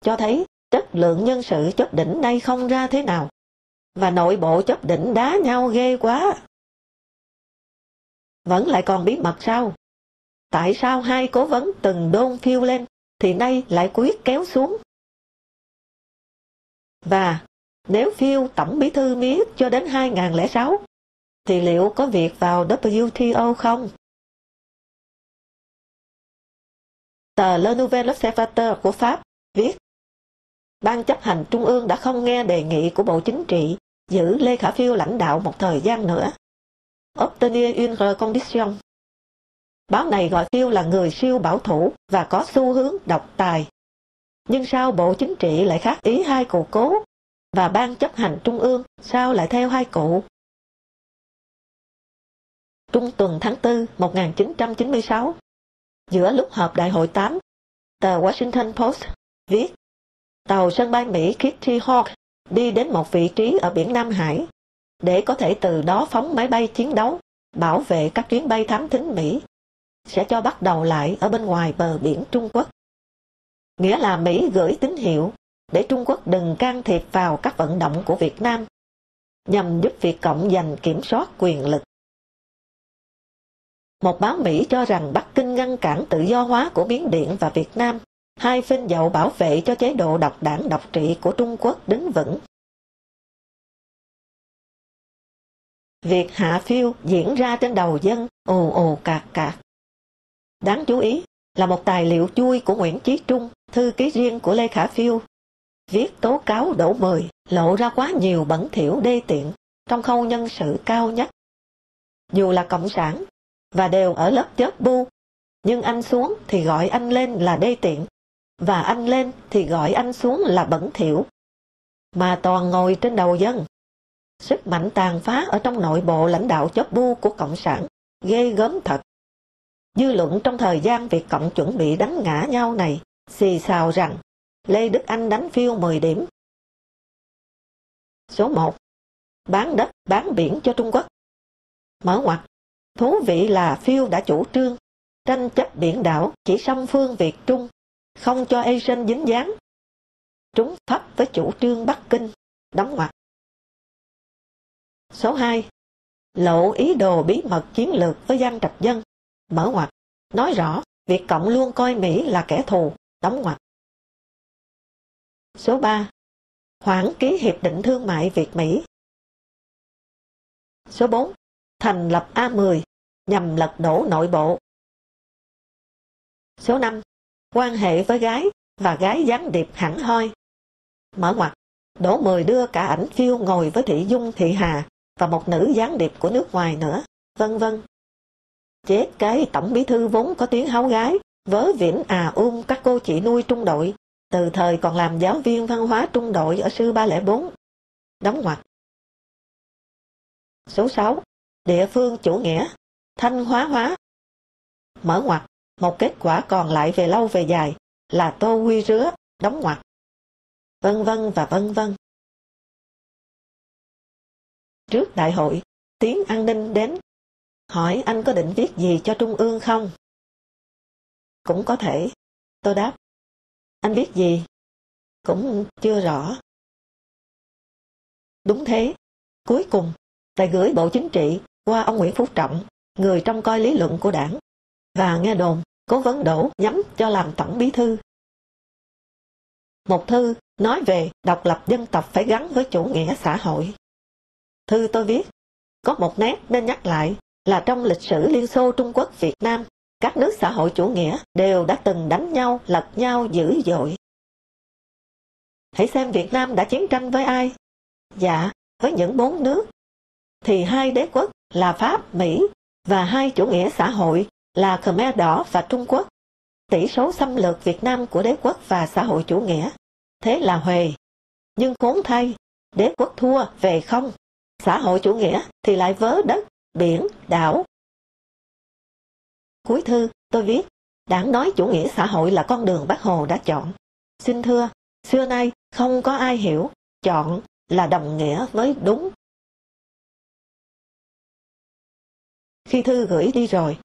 cho thấy chất lượng nhân sự chấp đỉnh đây không ra thế nào, và nội bộ chấp đỉnh đá nhau ghê quá. Vẫn lại còn bí mật sao? Tại sao hai cố vấn từng đôn phiêu lên, thì nay lại quyết kéo xuống? Và nếu phiêu tổng bí thư miết cho đến 2006, thì liệu có việc vào WTO không? Tờ Le Nouvel Observateur của Pháp viết, Ban chấp hành Trung ương đã không nghe đề nghị của Bộ Chính trị giữ Lê Khả Phiêu lãnh đạo một thời gian nữa. Obtenir une recondition. Báo này gọi Phiêu là người siêu bảo thủ và có xu hướng độc tài. Nhưng sao Bộ Chính trị lại khác ý hai cụ cố và Ban chấp hành Trung ương sao lại theo hai cụ? Trung tuần tháng 4 1996 Giữa lúc họp đại hội 8, tờ Washington Post viết tàu sân bay Mỹ Kitty Hawk đi đến một vị trí ở biển Nam Hải để có thể từ đó phóng máy bay chiến đấu bảo vệ các chuyến bay thám thính Mỹ sẽ cho bắt đầu lại ở bên ngoài bờ biển Trung Quốc. Nghĩa là Mỹ gửi tín hiệu để Trung Quốc đừng can thiệp vào các vận động của Việt Nam nhằm giúp Việt Cộng giành kiểm soát quyền lực. Một báo Mỹ cho rằng Bắc Kinh ngăn cản tự do hóa của Miến Điện và Việt Nam, hai phên dậu bảo vệ cho chế độ độc đảng độc trị của Trung Quốc đứng vững. Việc hạ phiêu diễn ra trên đầu dân, ồ ồ cạc cạc. Đáng chú ý là một tài liệu chui của Nguyễn Chí Trung, thư ký riêng của Lê Khả Phiêu, viết tố cáo đổ mười, lộ ra quá nhiều bẩn thỉu đê tiện trong khâu nhân sự cao nhất. Dù là cộng sản, và đều ở lớp chớp bu. Nhưng anh xuống thì gọi anh lên là đê tiện, và anh lên thì gọi anh xuống là bẩn thỉu. Mà toàn ngồi trên đầu dân. Sức mạnh tàn phá ở trong nội bộ lãnh đạo chớp bu của Cộng sản, ghê gớm thật. Dư luận trong thời gian Việt Cộng chuẩn bị đánh ngã nhau này, xì xào rằng Lê Đức Anh đánh phiêu 10 điểm. Số 1. Bán đất, bán biển cho Trung Quốc. Mở ngoặt, Thú vị là phiêu đã chủ trương, tranh chấp biển đảo chỉ song phương Việt Trung, không cho Asian dính dáng. Trúng thấp với chủ trương Bắc Kinh, đóng ngoặc. Số 2. Lộ ý đồ bí mật chiến lược với Giang Trạch Dân, mở ngoặc, nói rõ Việt Cộng luôn coi Mỹ là kẻ thù, đóng ngoặc. Số 3. Hoãn ký Hiệp định Thương mại Việt-Mỹ. Số 4 thành lập A10 nhằm lật đổ nội bộ. Số 5. Quan hệ với gái và gái gián điệp hẳn hoi. Mở ngoặt, Đỗ Mười đưa cả ảnh phiêu ngồi với Thị Dung Thị Hà và một nữ gián điệp của nước ngoài nữa, vân vân. Chết cái tổng bí thư vốn có tiếng háo gái, vớ viễn à ôm các cô chị nuôi trung đội, từ thời còn làm giáo viên văn hóa trung đội ở sư 304. Đóng ngoặt. Số 6 địa phương chủ nghĩa, thanh hóa hóa. Mở ngoặt, một kết quả còn lại về lâu về dài là tô quy rứa, đóng ngoặt. Vân vân và vân vân. Trước đại hội, tiếng an ninh đến, hỏi anh có định viết gì cho Trung ương không? Cũng có thể, tôi đáp. Anh viết gì? Cũng chưa rõ. Đúng thế, cuối cùng, phải gửi Bộ Chính trị qua ông Nguyễn Phú Trọng, người trong coi lý luận của đảng, và nghe đồn cố vấn đổ nhắm cho làm tổng bí thư. Một thư nói về độc lập dân tộc phải gắn với chủ nghĩa xã hội. Thư tôi viết, có một nét nên nhắc lại là trong lịch sử Liên Xô Trung Quốc Việt Nam, các nước xã hội chủ nghĩa đều đã từng đánh nhau, lật nhau dữ dội. Hãy xem Việt Nam đã chiến tranh với ai? Dạ, với những bốn nước. Thì hai đế quốc là Pháp, Mỹ và hai chủ nghĩa xã hội là Khmer Đỏ và Trung Quốc. Tỷ số xâm lược Việt Nam của đế quốc và xã hội chủ nghĩa. Thế là Huề. Nhưng khốn thay, đế quốc thua về không. Xã hội chủ nghĩa thì lại vớ đất, biển, đảo. Cuối thư, tôi viết, đảng nói chủ nghĩa xã hội là con đường bác Hồ đã chọn. Xin thưa, xưa nay không có ai hiểu, chọn là đồng nghĩa với đúng khi thư gửi đi rồi,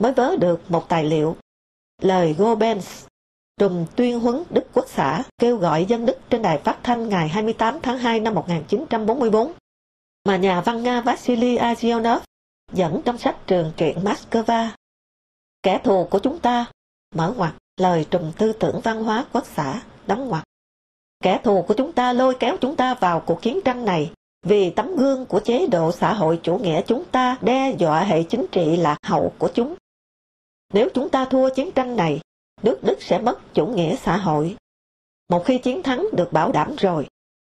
mới vớ được một tài liệu. Lời Gobens, trùm tuyên huấn Đức Quốc xã kêu gọi dân Đức trên đài phát thanh ngày 28 tháng 2 năm 1944, mà nhà văn Nga Vasily Azionov dẫn trong sách trường truyện Moscow. Kẻ thù của chúng ta, mở ngoặt lời trùm tư tưởng văn hóa quốc xã, đóng ngoặt. Kẻ thù của chúng ta lôi kéo chúng ta vào cuộc chiến tranh này vì tấm gương của chế độ xã hội chủ nghĩa chúng ta đe dọa hệ chính trị lạc hậu của chúng. Nếu chúng ta thua chiến tranh này, nước Đức sẽ mất chủ nghĩa xã hội. Một khi chiến thắng được bảo đảm rồi,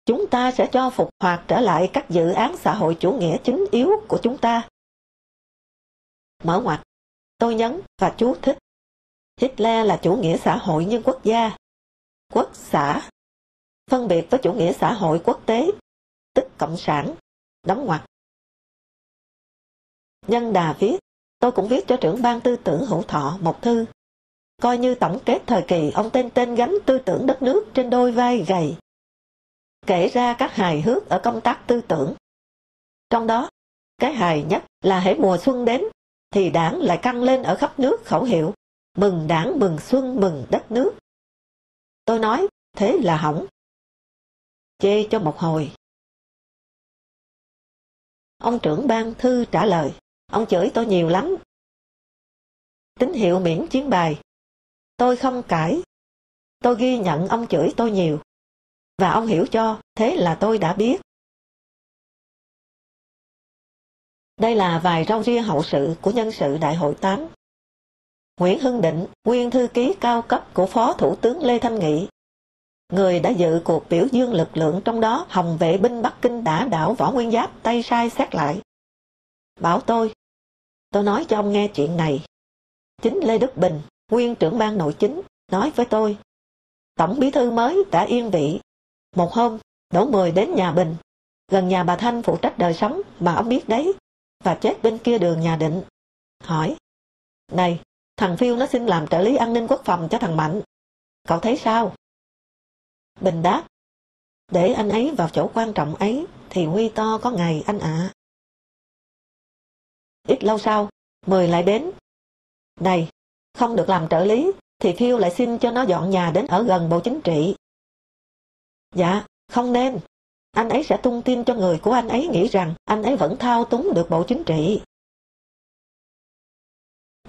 chúng ta sẽ cho phục hoạt trở lại các dự án xã hội chủ nghĩa chính yếu của chúng ta. Mở ngoặt, tôi nhấn và chú thích. Hitler là chủ nghĩa xã hội nhân quốc gia, quốc xã, phân biệt với chủ nghĩa xã hội quốc tế tức Cộng sản, đóng ngoặc Nhân đà viết, tôi cũng viết cho trưởng ban tư tưởng hữu thọ một thư, coi như tổng kết thời kỳ ông tên tên gánh tư tưởng đất nước trên đôi vai gầy. Kể ra các hài hước ở công tác tư tưởng. Trong đó, cái hài nhất là hễ mùa xuân đến, thì đảng lại căng lên ở khắp nước khẩu hiệu, mừng đảng mừng xuân mừng đất nước. Tôi nói, thế là hỏng. Chê cho một hồi, Ông trưởng ban thư trả lời, ông chửi tôi nhiều lắm. Tín hiệu miễn chiến bài. Tôi không cãi. Tôi ghi nhận ông chửi tôi nhiều. Và ông hiểu cho, thế là tôi đã biết. Đây là vài rau ria hậu sự của nhân sự Đại hội 8. Nguyễn Hưng Định, nguyên thư ký cao cấp của Phó Thủ tướng Lê Thanh Nghị, Người đã dự cuộc biểu dương lực lượng trong đó Hồng vệ binh Bắc Kinh đã đảo Võ Nguyên Giáp tay sai xét lại. Bảo tôi, tôi nói cho ông nghe chuyện này. Chính Lê Đức Bình, nguyên trưởng ban nội chính, nói với tôi. Tổng bí thư mới đã yên vị. Một hôm, Đỗ Mười đến nhà Bình, gần nhà bà Thanh phụ trách đời sống mà ông biết đấy, và chết bên kia đường nhà định. Hỏi, này, thằng Phiêu nó xin làm trợ lý an ninh quốc phòng cho thằng Mạnh. Cậu thấy sao? Bình đáp, để anh ấy vào chỗ quan trọng ấy thì huy to có ngày anh ạ. Ít lâu sau, Mười lại đến. Này, không được làm trợ lý, thì Phiêu lại xin cho nó dọn nhà đến ở gần Bộ Chính trị. Dạ, không nên. Anh ấy sẽ tung tin cho người của anh ấy nghĩ rằng anh ấy vẫn thao túng được Bộ Chính trị.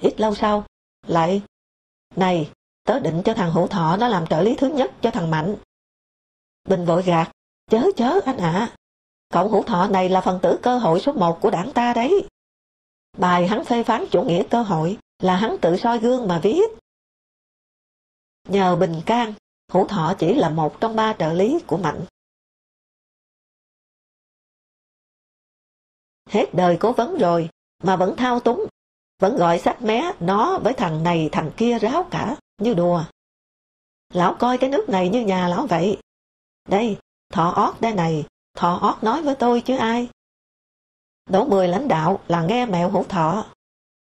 Ít lâu sau, lại, này, tớ định cho thằng Hữu Thọ nó làm trợ lý thứ nhất cho thằng Mạnh. Bình vội gạt, chớ chớ anh ạ. Cậu hữu thọ này là phần tử cơ hội số một của đảng ta đấy. Bài hắn phê phán chủ nghĩa cơ hội là hắn tự soi gương mà viết. Nhờ Bình can, hữu thọ chỉ là một trong ba trợ lý của Mạnh. Hết đời cố vấn rồi, mà vẫn thao túng, vẫn gọi sách mé nó với thằng này thằng kia ráo cả, như đùa. Lão coi cái nước này như nhà lão vậy. Đây, thọ ót đây này, thọ ót nói với tôi chứ ai. Đỗ mười lãnh đạo là nghe mẹo hữu thọ.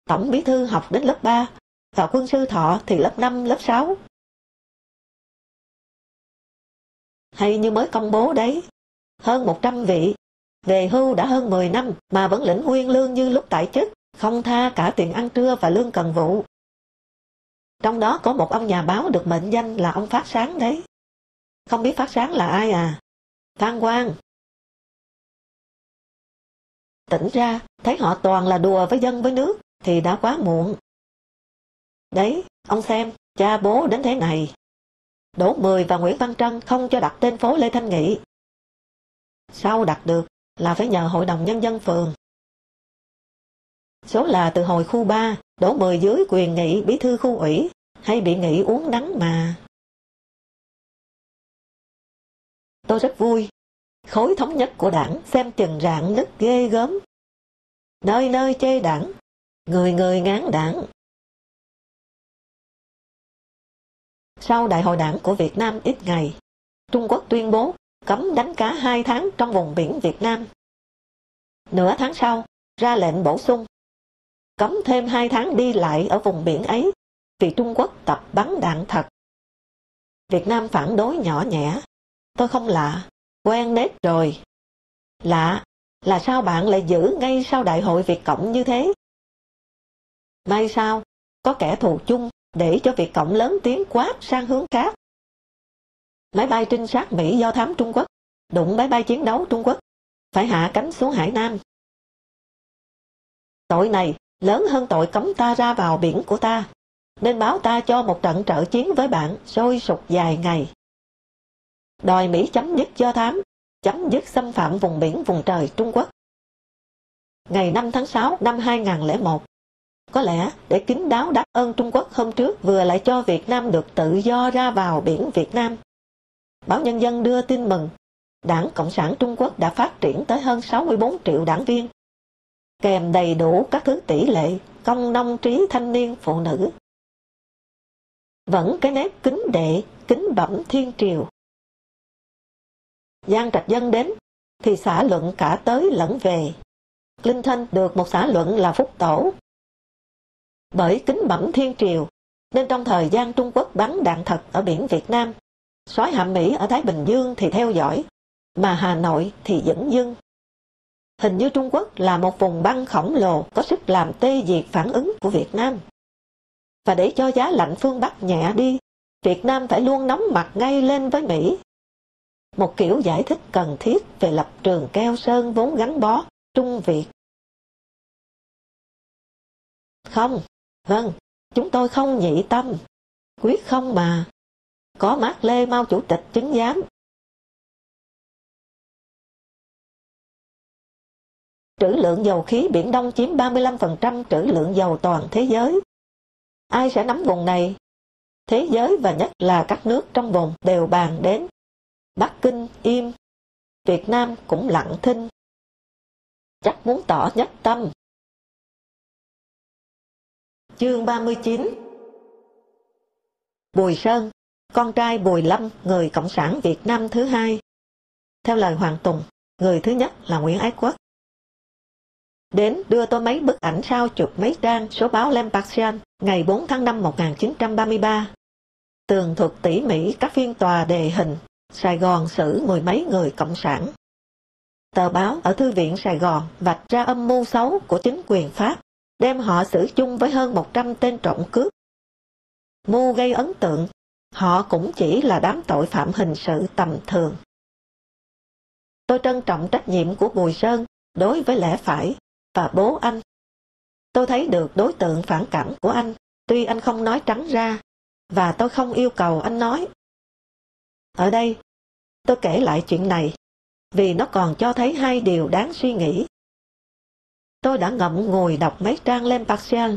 Tổng bí thư học đến lớp 3, và quân sư thọ thì lớp 5, lớp 6. Hay như mới công bố đấy, hơn 100 vị, về hưu đã hơn 10 năm mà vẫn lĩnh nguyên lương như lúc tại chức, không tha cả tiền ăn trưa và lương cần vụ. Trong đó có một ông nhà báo được mệnh danh là ông Phát Sáng đấy. Không biết phát sáng là ai à? Phan Quang. Tỉnh ra, thấy họ toàn là đùa với dân với nước, thì đã quá muộn. Đấy, ông xem, cha bố đến thế này. Đỗ Mười và Nguyễn Văn Trân không cho đặt tên phố Lê Thanh Nghị. sau đặt được là phải nhờ Hội đồng Nhân dân phường. Số là từ hồi khu 3, Đỗ Mười dưới quyền nghị bí thư khu ủy, hay bị nghị uống nắng mà. Tôi rất vui. Khối thống nhất của đảng xem chừng rạn nứt ghê gớm. Nơi nơi chê đảng, người người ngán đảng. Sau đại hội đảng của Việt Nam ít ngày, Trung Quốc tuyên bố cấm đánh cá hai tháng trong vùng biển Việt Nam. Nửa tháng sau, ra lệnh bổ sung, cấm thêm hai tháng đi lại ở vùng biển ấy vì Trung Quốc tập bắn đạn thật. Việt Nam phản đối nhỏ nhẹ, Tôi không lạ, quen nết rồi. Lạ, là sao bạn lại giữ ngay sau đại hội Việt Cộng như thế? May sao, có kẻ thù chung để cho việt cộng lớn tiếng quát sang hướng khác. Máy bay trinh sát Mỹ do thám Trung Quốc đụng máy bay chiến đấu Trung Quốc, phải hạ cánh xuống Hải Nam. Tội này lớn hơn tội cấm ta ra vào biển của ta, nên báo ta cho một trận trợ chiến với bạn sôi sục dài ngày. Đòi Mỹ chấm dứt do thám, chấm dứt xâm phạm vùng biển vùng trời Trung Quốc. Ngày 5 tháng 6 năm 2001, có lẽ để kính đáo đáp ơn Trung Quốc hôm trước vừa lại cho Việt Nam được tự do ra vào biển Việt Nam. Báo Nhân dân đưa tin mừng, Đảng Cộng sản Trung Quốc đã phát triển tới hơn 64 triệu đảng viên, kèm đầy đủ các thứ tỷ lệ công nông trí thanh niên phụ nữ. Vẫn cái nét kính đệ, kính bẩm thiên triều. Giang Trạch Dân đến, thì xã luận cả tới lẫn về. Linh Thanh được một xã luận là Phúc Tổ, bởi kính bẩm thiên triều, nên trong thời gian Trung Quốc bắn đạn thật ở biển Việt Nam, sói hạm Mỹ ở Thái Bình Dương thì theo dõi, mà Hà Nội thì dẫn dưng. Hình như Trung Quốc là một vùng băng khổng lồ có sức làm tê diệt phản ứng của Việt Nam. Và để cho giá lạnh phương Bắc nhẹ đi, Việt Nam phải luôn nóng mặt ngay lên với Mỹ. Một kiểu giải thích cần thiết về lập trường keo sơn vốn gắn bó Trung Việt. Không, Vâng, chúng tôi không nhị tâm. Quyết không mà. Có mát Lê mau Chủ tịch chứng giám. Trữ lượng dầu khí Biển Đông chiếm 35% trữ lượng dầu toàn thế giới. Ai sẽ nắm vùng này? Thế giới và nhất là các nước trong vùng đều bàn đến. Bắc Kinh im, Việt Nam cũng lặng thinh. Chắc muốn tỏ nhất tâm. Chương 39 Bùi Sơn, con trai Bùi Lâm, người Cộng sản Việt Nam thứ hai. Theo lời Hoàng Tùng, người thứ nhất là Nguyễn Ái Quốc. Đến đưa tôi mấy bức ảnh sao chụp mấy trang số báo Lempaxian ngày 4 tháng 5 1933. Tường thuật tỉ mỉ các phiên tòa đề hình, Sài Gòn xử mười mấy người Cộng sản. Tờ báo ở Thư viện Sài Gòn vạch ra âm mưu xấu của chính quyền Pháp đem họ xử chung với hơn 100 tên trộm cướp. Mưu gây ấn tượng, họ cũng chỉ là đám tội phạm hình sự tầm thường. Tôi trân trọng trách nhiệm của Bùi Sơn đối với lẽ phải và bố anh. Tôi thấy được đối tượng phản cảm của anh, tuy anh không nói trắng ra, và tôi không yêu cầu anh nói. Ở đây, tôi kể lại chuyện này, vì nó còn cho thấy hai điều đáng suy nghĩ tôi đã ngậm ngùi đọc mấy trang lên Parcel.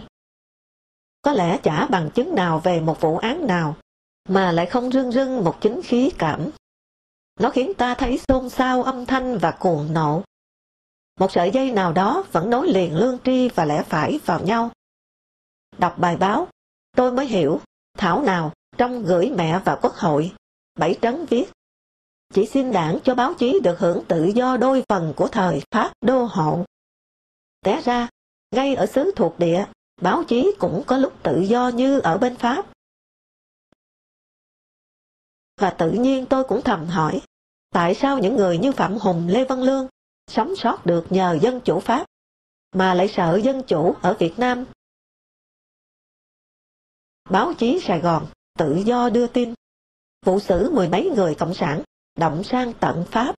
Có lẽ chả bằng chứng nào về một vụ án nào, mà lại không rưng rưng một chính khí cảm. Nó khiến ta thấy xôn xao âm thanh và cuồng nộ. Một sợi dây nào đó vẫn nối liền lương tri và lẽ phải vào nhau. Đọc bài báo, tôi mới hiểu, thảo nào trong gửi mẹ vào quốc hội, bảy trấn viết. Chỉ xin đảng cho báo chí được hưởng tự do đôi phần của thời Pháp đô hộ. Té ra, ngay ở xứ thuộc địa, báo chí cũng có lúc tự do như ở bên Pháp. Và tự nhiên tôi cũng thầm hỏi, tại sao những người như Phạm Hùng, Lê Văn Lương sống sót được nhờ dân chủ Pháp, mà lại sợ dân chủ ở Việt Nam? Báo chí Sài Gòn tự do đưa tin, vụ xử mười mấy người Cộng sản động sang tận Pháp,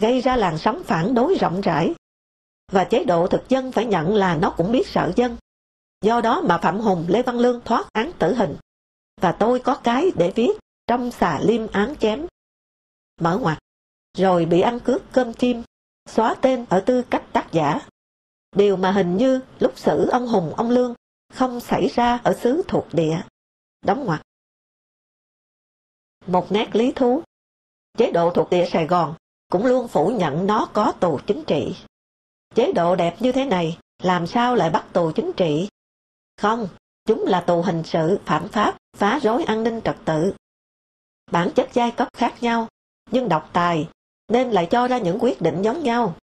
gây ra làn sóng phản đối rộng rãi và chế độ thực dân phải nhận là nó cũng biết sợ dân. Do đó mà Phạm Hùng Lê Văn Lương thoát án tử hình. Và tôi có cái để viết trong xà liêm án chém. Mở ngoặt, rồi bị ăn cướp cơm chim, xóa tên ở tư cách tác giả. Điều mà hình như lúc xử ông Hùng ông Lương không xảy ra ở xứ thuộc địa. Đóng ngoặt. Một nét lý thú. Chế độ thuộc địa Sài Gòn cũng luôn phủ nhận nó có tù chính trị. Chế độ đẹp như thế này, làm sao lại bắt tù chính trị? Không, chúng là tù hình sự, phạm pháp, phá rối an ninh trật tự. Bản chất giai cấp khác nhau, nhưng độc tài, nên lại cho ra những quyết định giống nhau.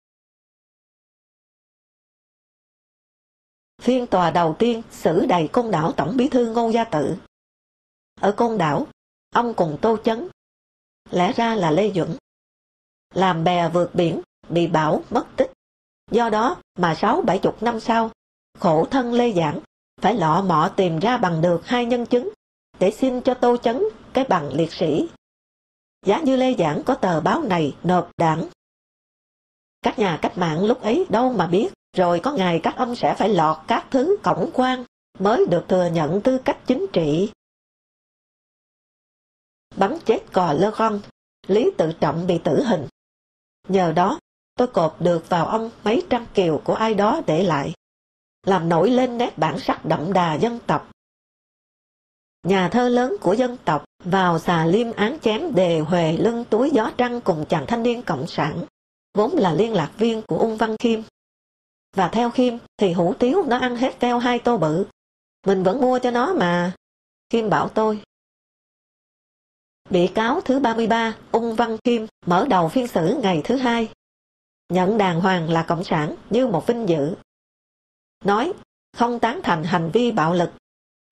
Phiên tòa đầu tiên xử đầy côn đảo Tổng bí thư Ngô Gia Tự. Ở côn đảo, ông cùng Tô Chấn, lẽ ra là Lê Duẩn, làm bè vượt biển, bị bão mất tích. Do đó mà sáu bảy chục năm sau, khổ thân Lê Giảng phải lọ mọ tìm ra bằng được hai nhân chứng để xin cho Tô Chấn cái bằng liệt sĩ. Giá như Lê Giảng có tờ báo này nộp đảng. Các nhà cách mạng lúc ấy đâu mà biết, rồi có ngày các ông sẽ phải lọt các thứ cổng quan mới được thừa nhận tư cách chính trị. Bắn chết cò lơ con, Lý Tự Trọng bị tử hình. Nhờ đó, tôi cột được vào ông mấy trăm kiều của ai đó để lại, làm nổi lên nét bản sắc đậm đà dân tộc. Nhà thơ lớn của dân tộc vào xà liêm án chém đề huề lưng túi gió trăng cùng chàng thanh niên cộng sản, vốn là liên lạc viên của Ung Văn Khiêm. Và theo Khiêm thì hủ tiếu nó ăn hết veo hai tô bự. Mình vẫn mua cho nó mà. Khiêm bảo tôi. Bị cáo thứ 33, Ung Văn Khiêm, mở đầu phiên xử ngày thứ hai. Nhận đàng hoàng là Cộng sản như một vinh dự. Nói, không tán thành hành vi bạo lực.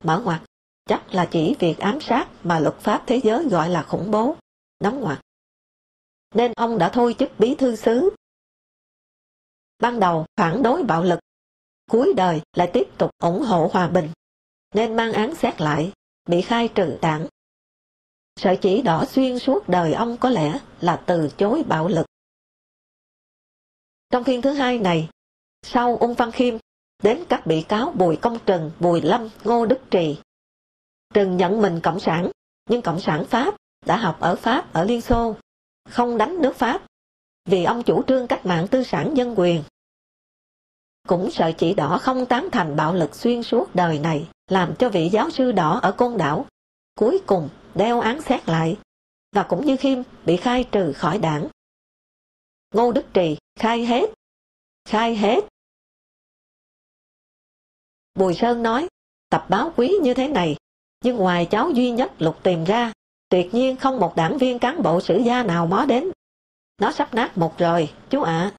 Mở ngoặt, chắc là chỉ việc ám sát mà luật pháp thế giới gọi là khủng bố. Đóng ngoặt. Nên ông đã thôi chức bí thư xứ. Ban đầu phản đối bạo lực, cuối đời lại tiếp tục ủng hộ hòa bình, nên mang án xét lại, bị khai trừ đảng. Sợi chỉ đỏ xuyên suốt đời ông có lẽ là từ chối bạo lực. Trong phiên thứ hai này, sau Ung Văn Khiêm, đến các bị cáo Bùi Công Trừng, Bùi Lâm, Ngô Đức Trì. Trừng nhận mình Cộng sản, nhưng Cộng sản Pháp đã học ở Pháp, ở Liên Xô, không đánh nước Pháp, vì ông chủ trương cách mạng tư sản dân quyền. Cũng sợ chỉ đỏ không tán thành bạo lực xuyên suốt đời này, làm cho vị giáo sư đỏ ở Côn Đảo, cuối cùng đeo án xét lại, và cũng như Khiêm bị khai trừ khỏi đảng. Ngô Đức Trì khai hết, khai hết. Bùi Sơn nói, tập báo quý như thế này, nhưng ngoài cháu duy nhất lục tìm ra, tuyệt nhiên không một đảng viên cán bộ sử gia nào mó đến. Nó sắp nát một rồi, chú ạ.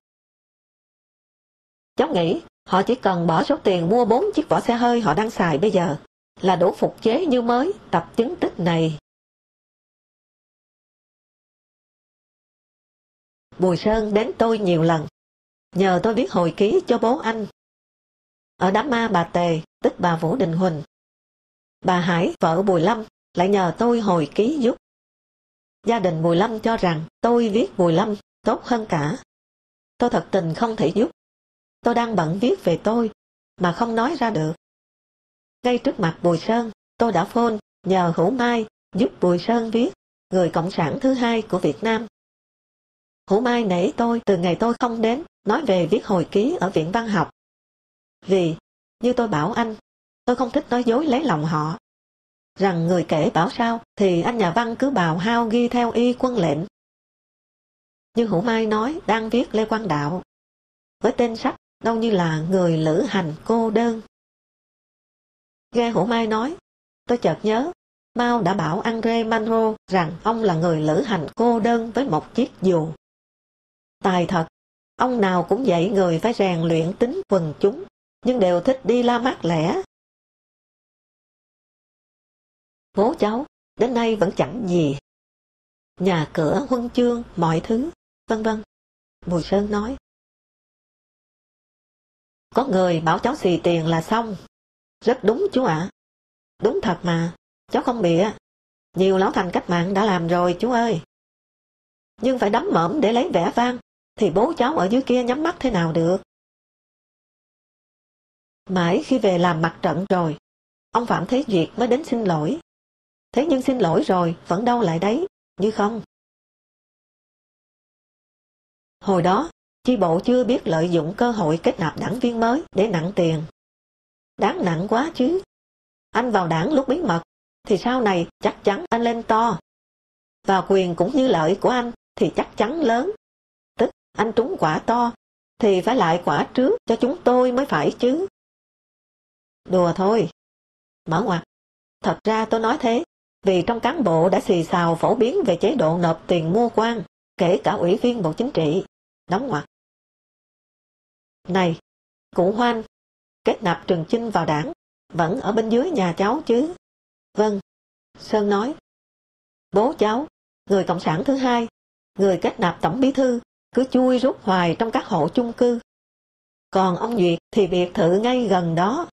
Cháu nghĩ họ chỉ cần bỏ số tiền mua bốn chiếc vỏ xe hơi họ đang xài bây giờ là đủ phục chế như mới tập chứng tích này. Bùi Sơn đến tôi nhiều lần, nhờ tôi viết hồi ký cho bố anh. Ở đám ma bà Tề, tức bà Vũ Đình Huỳnh. Bà Hải, vợ Bùi Lâm, lại nhờ tôi hồi ký giúp. Gia đình Bùi Lâm cho rằng tôi viết Bùi Lâm tốt hơn cả. Tôi thật tình không thể giúp. Tôi đang bận viết về tôi, mà không nói ra được. Ngay trước mặt Bùi Sơn, tôi đã phone nhờ Hữu Mai giúp Bùi Sơn viết người Cộng sản thứ hai của Việt Nam. Hữu Mai nể tôi từ ngày tôi không đến nói về viết hồi ký ở Viện Văn học. Vì, như tôi bảo anh, tôi không thích nói dối lấy lòng họ. Rằng người kể bảo sao thì anh nhà văn cứ bào hao ghi theo y quân lệnh. Như Hữu Mai nói đang viết Lê Quang Đạo. Với tên sách đâu như là người lữ hành cô đơn. Nghe Hữu Mai nói, tôi chợt nhớ, Mao đã bảo Andre Manro rằng ông là người lữ hành cô đơn với một chiếc dù. Tài thật, ông nào cũng dạy người phải rèn luyện tính quần chúng, nhưng đều thích đi la mát lẻ. Bố cháu, đến nay vẫn chẳng gì. Nhà cửa, huân chương, mọi thứ, vân vân. Bùi Sơn nói. Có người bảo cháu xì tiền là xong. Rất đúng chú ạ. Đúng thật mà, cháu không bịa. Nhiều lão thành cách mạng đã làm rồi chú ơi. Nhưng phải đấm mởm để lấy vẻ vang, thì bố cháu ở dưới kia nhắm mắt thế nào được. Mãi khi về làm mặt trận rồi, ông Phạm Thế Duyệt mới đến xin lỗi. Thế nhưng xin lỗi rồi, vẫn đâu lại đấy, như không. Hồi đó, chi bộ chưa biết lợi dụng cơ hội kết nạp đảng viên mới để nặng tiền. Đáng nặng quá chứ. Anh vào đảng lúc bí mật, thì sau này chắc chắn anh lên to. Và quyền cũng như lợi của anh thì chắc chắn lớn. Anh trúng quả to, thì phải lại quả trước cho chúng tôi mới phải chứ. Đùa thôi. Mở ngoặt. Thật ra tôi nói thế, vì trong cán bộ đã xì xào phổ biến về chế độ nộp tiền mua quan, kể cả ủy viên Bộ Chính trị. Đóng ngoặt. Này, cụ Hoan, kết nạp Trường Chinh vào đảng, vẫn ở bên dưới nhà cháu chứ? Vâng, Sơn nói. Bố cháu, người Cộng sản thứ hai, người kết nạp Tổng Bí Thư, cứ chui rút hoài trong các hộ chung cư. Còn ông Duyệt thì biệt thự ngay gần đó.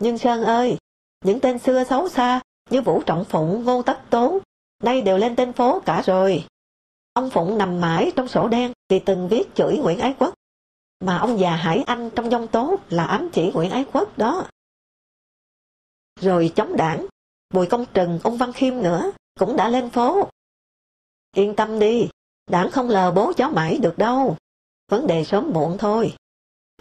Nhưng Sơn ơi, những tên xưa xấu xa như Vũ Trọng Phụng, Ngô Tất Tố, nay đều lên tên phố cả rồi. Ông Phụng nằm mãi trong sổ đen vì từng viết chửi Nguyễn Ái Quốc, mà ông già Hải Anh trong dông tố là ám chỉ Nguyễn Ái Quốc đó. Rồi chống đảng, Bùi Công Trừng, ông Văn Khiêm nữa, cũng đã lên phố. Yên tâm đi, đảng không lờ bố cháu mãi được đâu. Vấn đề sớm muộn thôi.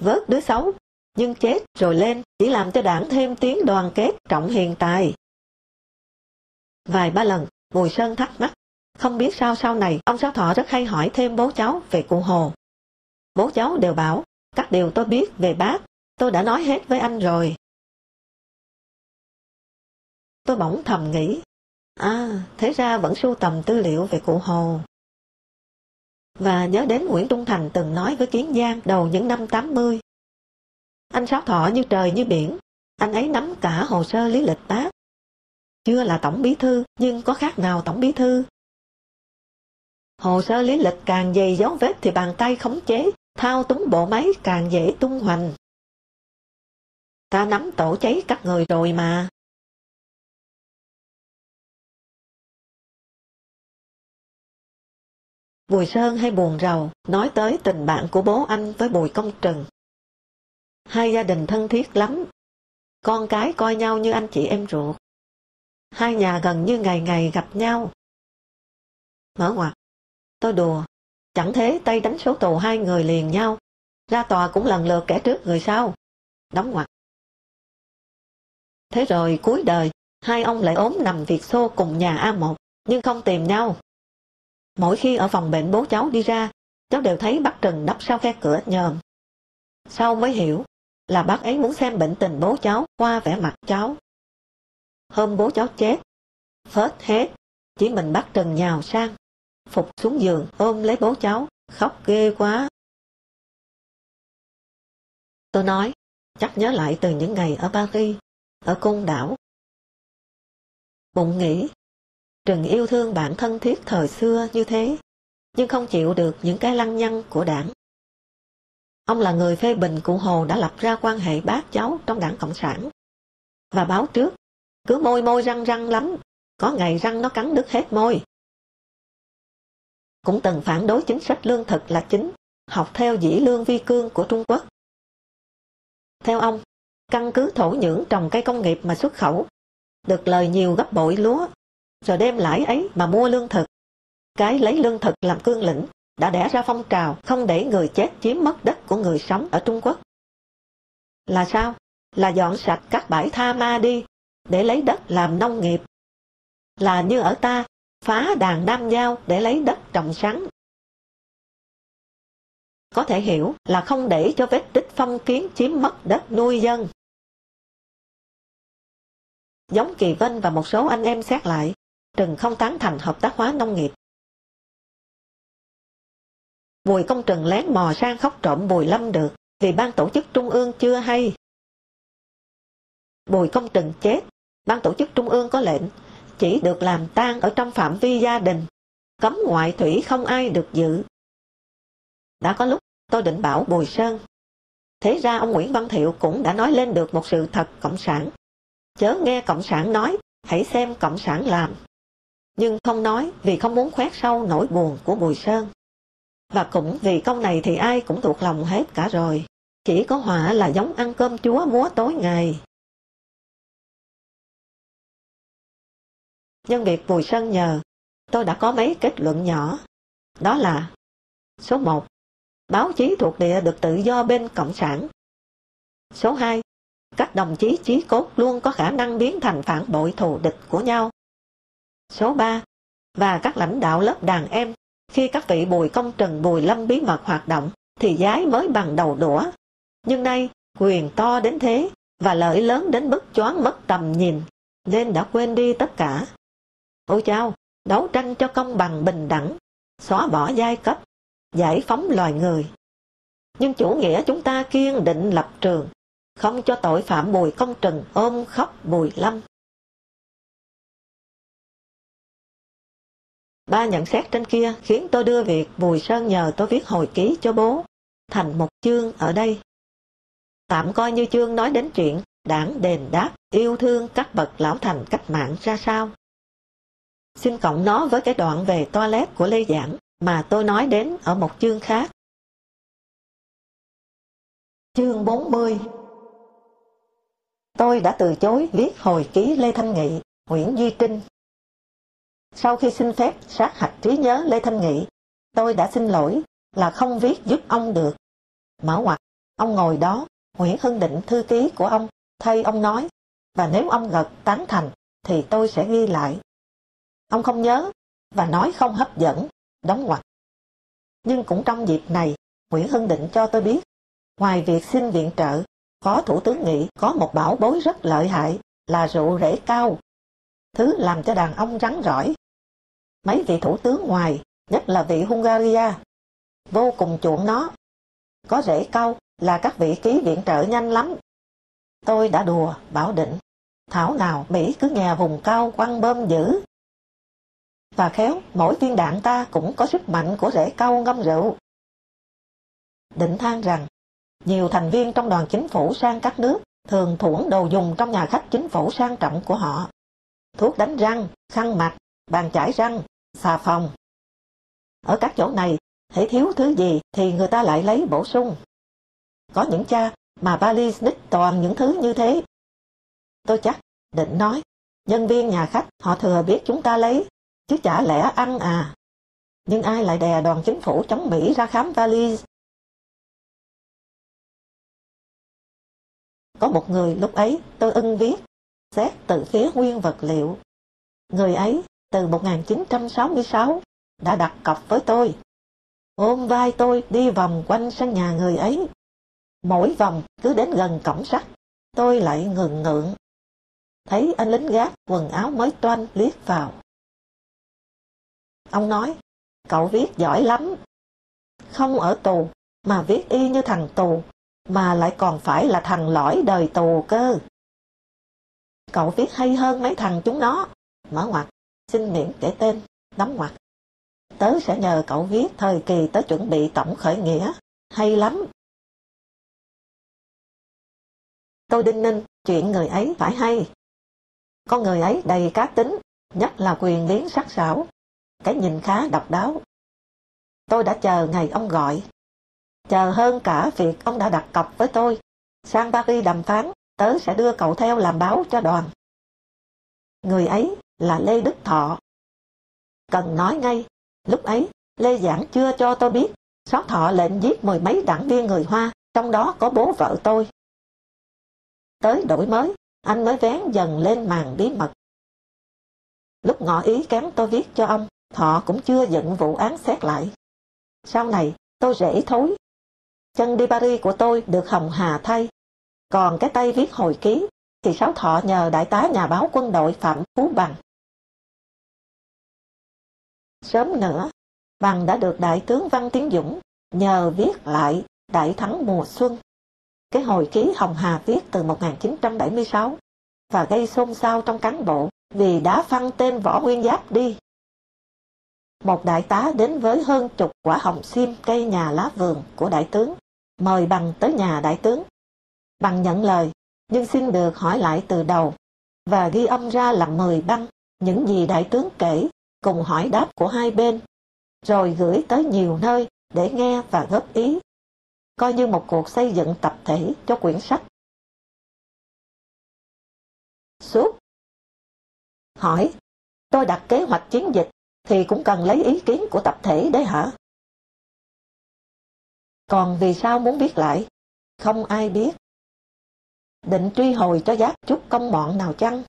Vớt đứa xấu, nhưng chết rồi lên chỉ làm cho đảng thêm tiếng đoàn kết trọng hiền tài. Vài ba lần, Bùi Sơn thắc mắc, không biết sao sau này ông Sáu Thọ rất hay hỏi thêm bố cháu về cụ Hồ. Bố cháu đều bảo, các điều tôi biết về bác, tôi đã nói hết với anh rồi. Tôi bỗng thầm nghĩ, à, thế ra vẫn sưu tầm tư liệu về cụ Hồ. Và nhớ đến Nguyễn Trung Thành từng nói với Kiến Giang đầu những năm 80. Anh Sáu Thọ như trời như biển, anh ấy nắm cả hồ sơ lý lịch bác. Chưa là tổng bí thư, nhưng có khác nào tổng bí thư. Hồ sơ lý lịch càng dày dấu vết thì bàn tay khống chế, thao túng bộ máy càng dễ tung hoành. Ta nắm tổ cháy các người rồi mà. Bùi Sơn hay buồn rầu nói tới tình bạn của bố anh với Bùi Công Trừng. Hai gia đình thân thiết lắm, con cái coi nhau như anh chị em ruột. Hai nhà gần như ngày ngày gặp nhau. Mở ngoặt, tôi đùa, chẳng thế tay đánh số tù hai người liền nhau, ra tòa cũng lần lượt kẻ trước người sau. Đóng ngoặt. Thế rồi cuối đời, hai ông lại ốm nằm việc xô cùng nhà A1, nhưng không tìm nhau. Mỗi khi ở phòng bệnh bố cháu đi ra, cháu đều thấy bác Trừng đắp sau khe cửa nhờm. Sau mới hiểu là bác ấy muốn xem bệnh tình bố cháu qua vẻ mặt cháu. Hôm bố cháu chết, phết hết, chỉ mình bác Trừng nhào sang, phục xuống giường ôm lấy bố cháu, khóc ghê quá. Tôi nói, chắc nhớ lại từ những ngày ở Paris, ở cung đảo. Bụng nghĩ, Trừng yêu thương bạn thân thiết thời xưa như thế, nhưng không chịu được những cái lăng nhăng của đảng. Ông là người phê bình cụ Hồ đã lập ra quan hệ bác cháu trong đảng Cộng sản. Và báo trước, cứ môi môi răng răng lắm, có ngày răng nó cắn đứt hết môi. Cũng từng phản đối chính sách lương thực là chính, học theo dĩ lương vi cương của Trung Quốc. Theo ông, căn cứ thổ nhưỡng trồng cây công nghiệp mà xuất khẩu, được lời nhiều gấp bội lúa rồi đem lãi ấy mà mua lương thực. Cái lấy lương thực làm cương lĩnh đã đẻ ra phong trào không để người chết chiếm mất đất của người sống ở Trung Quốc. Là sao? Là dọn sạch các bãi tha ma đi để lấy đất làm nông nghiệp. Là như ở ta, phá đàn nam giao để lấy đất trồng sắn. Có thể hiểu là không để cho vết tích phong kiến chiếm mất đất nuôi dân. Giống Kỳ Vân và một số anh em xét lại, Trừng không tán thành hợp tác hóa nông nghiệp. Bùi công trừng lén mò sang khóc trộm Bùi Lâm được vì ban tổ chức trung ương chưa hay. Bùi công trừng chết, ban tổ chức trung ương có lệnh chỉ được làm tang ở trong phạm vi gia đình, cấm ngoại thủy không ai được dự. Đã có lúc tôi định bảo Bùi Sơn. Thế ra ông Nguyễn Văn Thiệu cũng đã nói lên được một sự thật cộng sản. Chớ nghe cộng sản nói, hãy xem cộng sản làm nhưng không nói vì không muốn khoét sâu nỗi buồn của Bùi Sơn. Và cũng vì công này thì ai cũng thuộc lòng hết cả rồi, chỉ có họa là giống ăn cơm chúa múa tối ngày. Nhân việc Bùi Sơn nhờ, tôi đã có mấy kết luận nhỏ. Đó là Số 1. Báo chí thuộc địa được tự do bên Cộng sản. Số 2. Các đồng chí chí cốt luôn có khả năng biến thành phản bội thù địch của nhau số 3 và các lãnh đạo lớp đàn em khi các vị bùi công trần bùi lâm bí mật hoạt động thì giái mới bằng đầu đũa. Nhưng nay quyền to đến thế và lợi lớn đến mức choáng mất tầm nhìn nên đã quên đi tất cả. Ôi chao, đấu tranh cho công bằng bình đẳng, xóa bỏ giai cấp, giải phóng loài người. Nhưng chủ nghĩa chúng ta kiên định lập trường, không cho tội phạm bùi công trần ôm khóc bùi lâm. Ba nhận xét trên kia khiến tôi đưa việc Bùi Sơn nhờ tôi viết hồi ký cho bố thành một chương ở đây. Tạm coi như chương nói đến chuyện đảng đền đáp yêu thương các bậc lão thành cách mạng ra sao. Xin cộng nó với cái đoạn về toilet của Lê Giảng mà tôi nói đến ở một chương khác. Chương 40 Tôi đã từ chối viết hồi ký Lê Thanh Nghị, Nguyễn Duy Trinh. Sau khi xin phép sát hạch trí nhớ Lê Thanh Nghị, tôi đã xin lỗi là không viết giúp ông được. Mở ngoặt, ông ngồi đó, Nguyễn Hưng Định thư ký của ông, thay ông nói, và nếu ông gật tán thành, thì tôi sẽ ghi lại. Ông không nhớ, và nói không hấp dẫn, đóng ngoặt. Nhưng cũng trong dịp này, Nguyễn Hưng Định cho tôi biết, ngoài việc xin viện trợ, Phó Thủ tướng nghị có một bảo bối rất lợi hại là rượu rễ cao, thứ làm cho đàn ông rắn rỏi. Mấy vị thủ tướng ngoài, nhất là vị Hungaria, vô cùng chuộng nó. Có rễ câu là các vị ký viện trợ nhanh lắm. Tôi đã đùa, bảo định, thảo nào Mỹ cứ nhà vùng cao quăng bơm dữ. Và khéo, mỗi viên đạn ta cũng có sức mạnh của rễ câu ngâm rượu. Định than rằng, nhiều thành viên trong đoàn chính phủ sang các nước thường thuẫn đồ dùng trong nhà khách chính phủ sang trọng của họ. Thuốc đánh răng, khăn mặt, bàn chải răng, xà phòng. Ở các chỗ này, hãy thiếu thứ gì thì người ta lại lấy bổ sung. Có những cha mà vali đích toàn những thứ như thế. Tôi chắc, định nói, nhân viên nhà khách họ thừa biết chúng ta lấy, chứ chả lẽ ăn à. Nhưng ai lại đè đoàn chính phủ chống Mỹ ra khám vali Có một người lúc ấy tôi ưng viết, xét từ phía nguyên vật liệu. Người ấy từ 1966 đã đặt cọc với tôi. Ôm vai tôi đi vòng quanh sân nhà người ấy. Mỗi vòng cứ đến gần cổng sắt, tôi lại ngừng ngượng. Thấy anh lính gác quần áo mới toanh liếc vào. Ông nói, cậu viết giỏi lắm. Không ở tù, mà viết y như thằng tù mà lại còn phải là thằng lõi đời tù cơ. Cậu viết hay hơn mấy thằng chúng nó. Mở ngoặt, xin miễn kể tên, đóng ngoặc. Tớ sẽ nhờ cậu viết thời kỳ tớ chuẩn bị tổng khởi nghĩa. Hay lắm. Tôi đinh ninh, chuyện người ấy phải hay. Con người ấy đầy cá tính, nhất là quyền biến sắc sảo. Cái nhìn khá độc đáo. Tôi đã chờ ngày ông gọi, Chờ hơn cả việc ông đã đặt cọc với tôi. Sang Paris đàm phán, tớ sẽ đưa cậu theo làm báo cho đoàn. Người ấy là Lê Đức Thọ. Cần nói ngay, lúc ấy Lê Giảng chưa cho tôi biết, xót thọ lệnh giết mười mấy đảng viên người Hoa, trong đó có bố vợ tôi. Tới đổi mới, anh mới vén dần lên màn bí mật. Lúc ngỏ ý kém tôi viết cho ông, Thọ cũng chưa dựng vụ án xét lại. Sau này, tôi rễ thối Chân đi Paris của tôi được Hồng Hà thay. Còn cái tay viết hồi ký thì Sáu Thọ nhờ đại tá nhà báo quân đội Phạm Phú Bằng. Sớm nữa, Bằng đã được đại tướng Văn Tiến Dũng nhờ viết lại Đại thắng mùa xuân. Cái hồi ký Hồng Hà viết từ 1976 và gây xôn xao trong cán bộ vì đã phăng tên Võ Nguyên Giáp đi. Một đại tá đến với hơn chục quả hồng xiêm cây nhà lá vườn của đại tướng mời bằng tới nhà đại tướng. Bằng nhận lời, nhưng xin được hỏi lại từ đầu, và ghi âm ra làm mười băng những gì đại tướng kể, cùng hỏi đáp của hai bên, rồi gửi tới nhiều nơi để nghe và góp ý, coi như một cuộc xây dựng tập thể cho quyển sách. Suốt Hỏi, tôi đặt kế hoạch chiến dịch thì cũng cần lấy ý kiến của tập thể đấy hả? Còn vì sao muốn biết lại? Không ai biết. Định truy hồi cho giác chút công bọn nào chăng?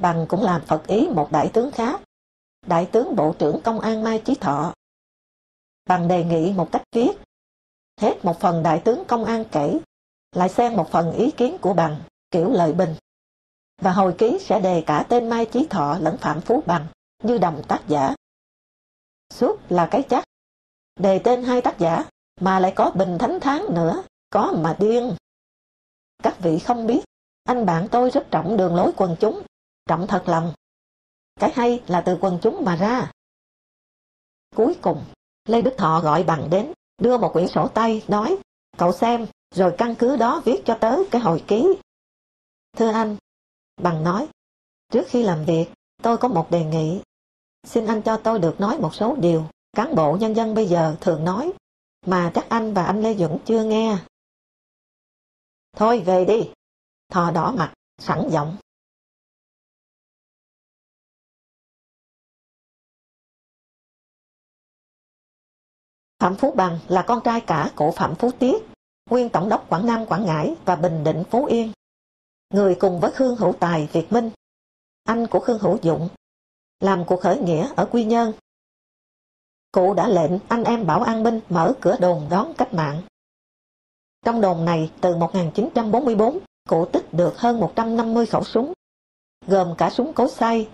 Bằng cũng làm phật ý một đại tướng khác, đại tướng bộ trưởng công an Mai Chí Thọ. Bằng đề nghị một cách viết, hết một phần đại tướng công an kể, lại xen một phần ý kiến của bằng, kiểu lợi bình. Và hồi ký sẽ đề cả tên Mai Chí Thọ lẫn Phạm Phú Bằng như đồng tác giả. Suốt là cái chắc đề tên hai tác giả, mà lại có bình thánh tháng nữa, có mà điên. Các vị không biết, anh bạn tôi rất trọng đường lối quần chúng, trọng thật lòng. Cái hay là từ quần chúng mà ra. Cuối cùng, Lê Đức Thọ gọi bằng đến, đưa một quyển sổ tay, nói, cậu xem, rồi căn cứ đó viết cho tới cái hồi ký. Thưa anh, bằng nói, trước khi làm việc, tôi có một đề nghị. Xin anh cho tôi được nói một số điều cán bộ nhân dân bây giờ thường nói, mà chắc anh và anh Lê Dũng chưa nghe. Thôi về đi, thò đỏ mặt, sẵn giọng. Phạm Phú Bằng là con trai cả của Phạm Phú Tiết, nguyên tổng đốc Quảng Nam Quảng Ngãi và Bình Định Phú Yên. Người cùng với Khương Hữu Tài Việt Minh, anh của Khương Hữu Dụng, làm cuộc khởi nghĩa ở Quy Nhơn. Cụ đã lệnh anh em Bảo An Minh mở cửa đồn đón cách mạng. Trong đồn này, từ 1944, cụ tích được hơn 150 khẩu súng, gồm cả súng cối xay,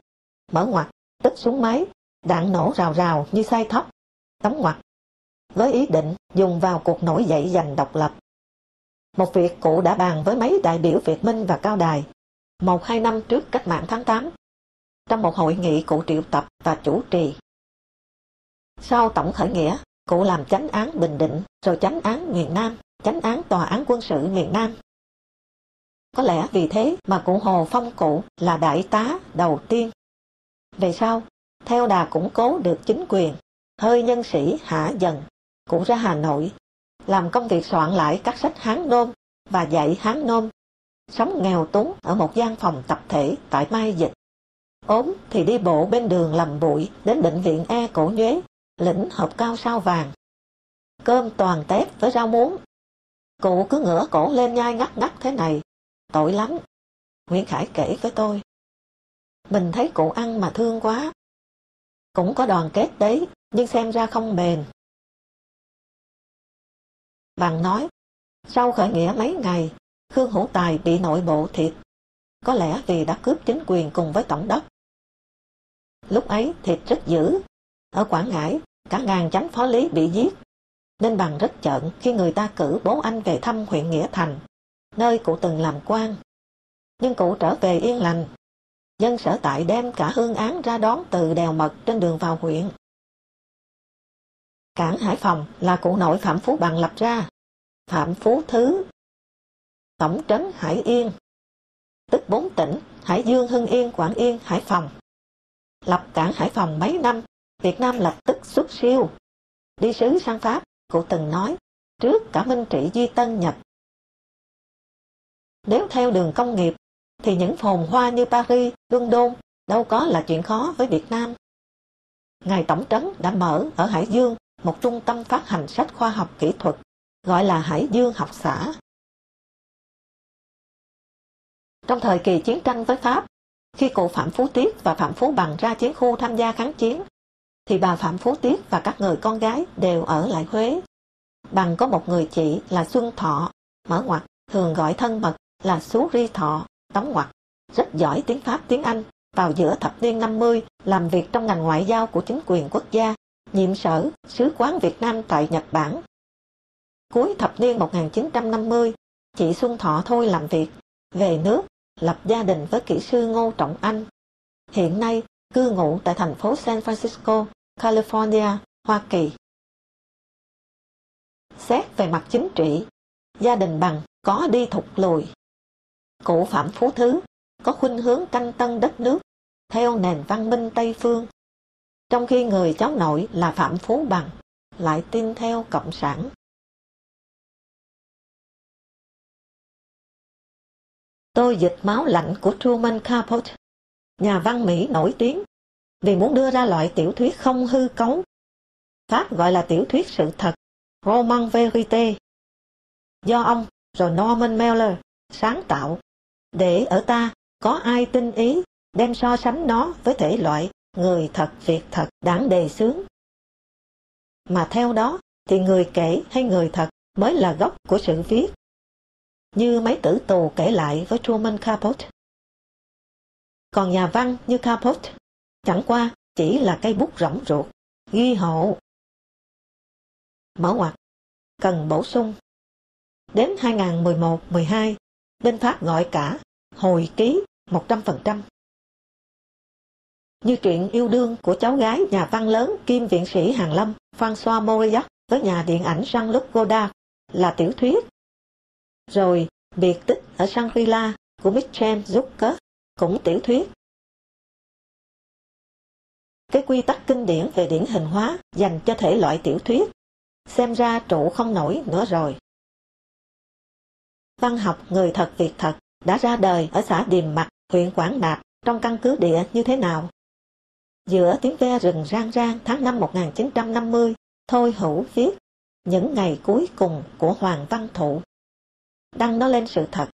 mở ngoặt, tức súng máy, đạn nổ rào rào như say thóc, tấm ngoặt, với ý định dùng vào cuộc nổi dậy giành độc lập. Một việc cụ đã bàn với mấy đại biểu Việt Minh và Cao Đài, một hai năm trước cách mạng tháng 8, trong một hội nghị cụ triệu tập và chủ trì. Sau tổng khởi nghĩa, cụ làm chánh án Bình Định, rồi chánh án miền Nam, chánh án tòa án quân sự miền Nam. Có lẽ vì thế mà cụ Hồ phong cụ là đại tá đầu tiên. Về sau, theo đà củng cố được chính quyền, hơi nhân sĩ hạ dần cụ ra Hà Nội, làm công việc soạn lại các sách Hán Nôm và dạy Hán Nôm, sống nghèo túng ở một gian phòng tập thể tại Mai Dịch. ốm thì đi bộ bên đường làm bụi đến bệnh viện E cổ nhuế, lĩnh hộp cao sao vàng. Cơm toàn tép với rau muống. Cụ cứ ngửa cổ lên nhai ngắt ngắt thế này, tội lắm. Nguyễn Khải kể với tôi. Mình thấy cụ ăn mà thương quá. Cũng có đoàn kết đấy, nhưng xem ra không bền. Bằng nói, sau khởi nghĩa mấy ngày, Khương Hữu Tài bị nội bộ thịt, có lẽ vì đã cướp chính quyền cùng với tổng đốc. Lúc ấy thịt rất dữ, ở Quảng Ngãi, cả ngàn chánh phó lý bị giết, nên bằng rất chợn khi người ta cử bố anh về thăm huyện Nghĩa Thành, nơi cụ từng làm quan. Nhưng cụ trở về yên lành, dân sở tại đem cả hương án ra đón từ đèo mật trên đường vào huyện. Cảng Hải Phòng là cụ nội Phạm Phú Bằng lập ra. Phạm Phú Thứ Tổng trấn Hải Yên Tức bốn tỉnh Hải Dương, Hưng Yên, Quảng Yên, Hải Phòng. Lập cảng Hải Phòng mấy năm Việt Nam lập tức xuất siêu. Đi sứ sang Pháp Cụ từng nói Trước cả Minh Trị Duy Tân nhập Nếu theo đường công nghiệp Thì những phồn hoa như Paris, London Đâu có là chuyện khó với Việt Nam. Ngài Tổng trấn đã mở ở Hải Dương một trung tâm phát hành sách khoa học kỹ thuật gọi là Hải Dương học xã. Trong thời kỳ chiến tranh với Pháp, khi cụ Phạm Phú Tiết và Phạm Phú Bằng ra chiến khu tham gia kháng chiến, thì bà Phạm Phú Tiết và các người con gái đều ở lại Huế. Bằng có một người chị là Xuân Thọ, mở ngoặt, thường gọi thân mật là Sú Ri Thọ, đóng ngoặt, rất giỏi tiếng Pháp tiếng Anh, vào giữa thập niên 50 làm việc trong ngành ngoại giao của chính quyền quốc gia nhiệm sở sứ quán Việt Nam tại Nhật Bản. Cuối thập niên 1950, chị Xuân Thọ thôi làm việc, về nước, lập gia đình với kỹ sư Ngô Trọng Anh. Hiện nay, cư ngụ tại thành phố San Francisco, California, Hoa Kỳ. Xét về mặt chính trị, gia đình bằng có đi thụt lùi. Cụ Phạm Phú Thứ có khuynh hướng canh tân đất nước theo nền văn minh Tây Phương trong khi người cháu nội là Phạm Phú Bằng lại tin theo Cộng sản. Tôi dịch máu lạnh của Truman Capote, nhà văn Mỹ nổi tiếng, vì muốn đưa ra loại tiểu thuyết không hư cấu. Pháp gọi là tiểu thuyết sự thật, Roman Verite, do ông rồi Norman Mailer sáng tạo, để ở ta có ai tin ý đem so sánh nó với thể loại người thật việc thật đáng đề xướng. Mà theo đó thì người kể hay người thật mới là gốc của sự viết. Như mấy tử tù kể lại với Truman Capote. Còn nhà văn như Capote chẳng qua chỉ là cây bút rỗng ruột, ghi hộ. Mở ngoặt, cần bổ sung. Đến 2011-12, bên Pháp gọi cả hồi ký 100% như chuyện yêu đương của cháu gái nhà văn lớn kim viện sĩ Hàn Lâm François Mauriac với nhà điện ảnh Jean-Luc Godard là tiểu thuyết. Rồi biệt tích ở Shangri-La của Michel Zucker cũng tiểu thuyết. Cái quy tắc kinh điển về điển hình hóa dành cho thể loại tiểu thuyết xem ra trụ không nổi nữa rồi. Văn học người thật việc thật đã ra đời ở xã Điềm Mặt, huyện Quảng Đạp trong căn cứ địa như thế nào? Giữa tiếng ve rừng rang rang tháng năm 1950, Thôi Hữu viết những ngày cuối cùng của Hoàng Văn Thụ. Đăng nó lên sự thật,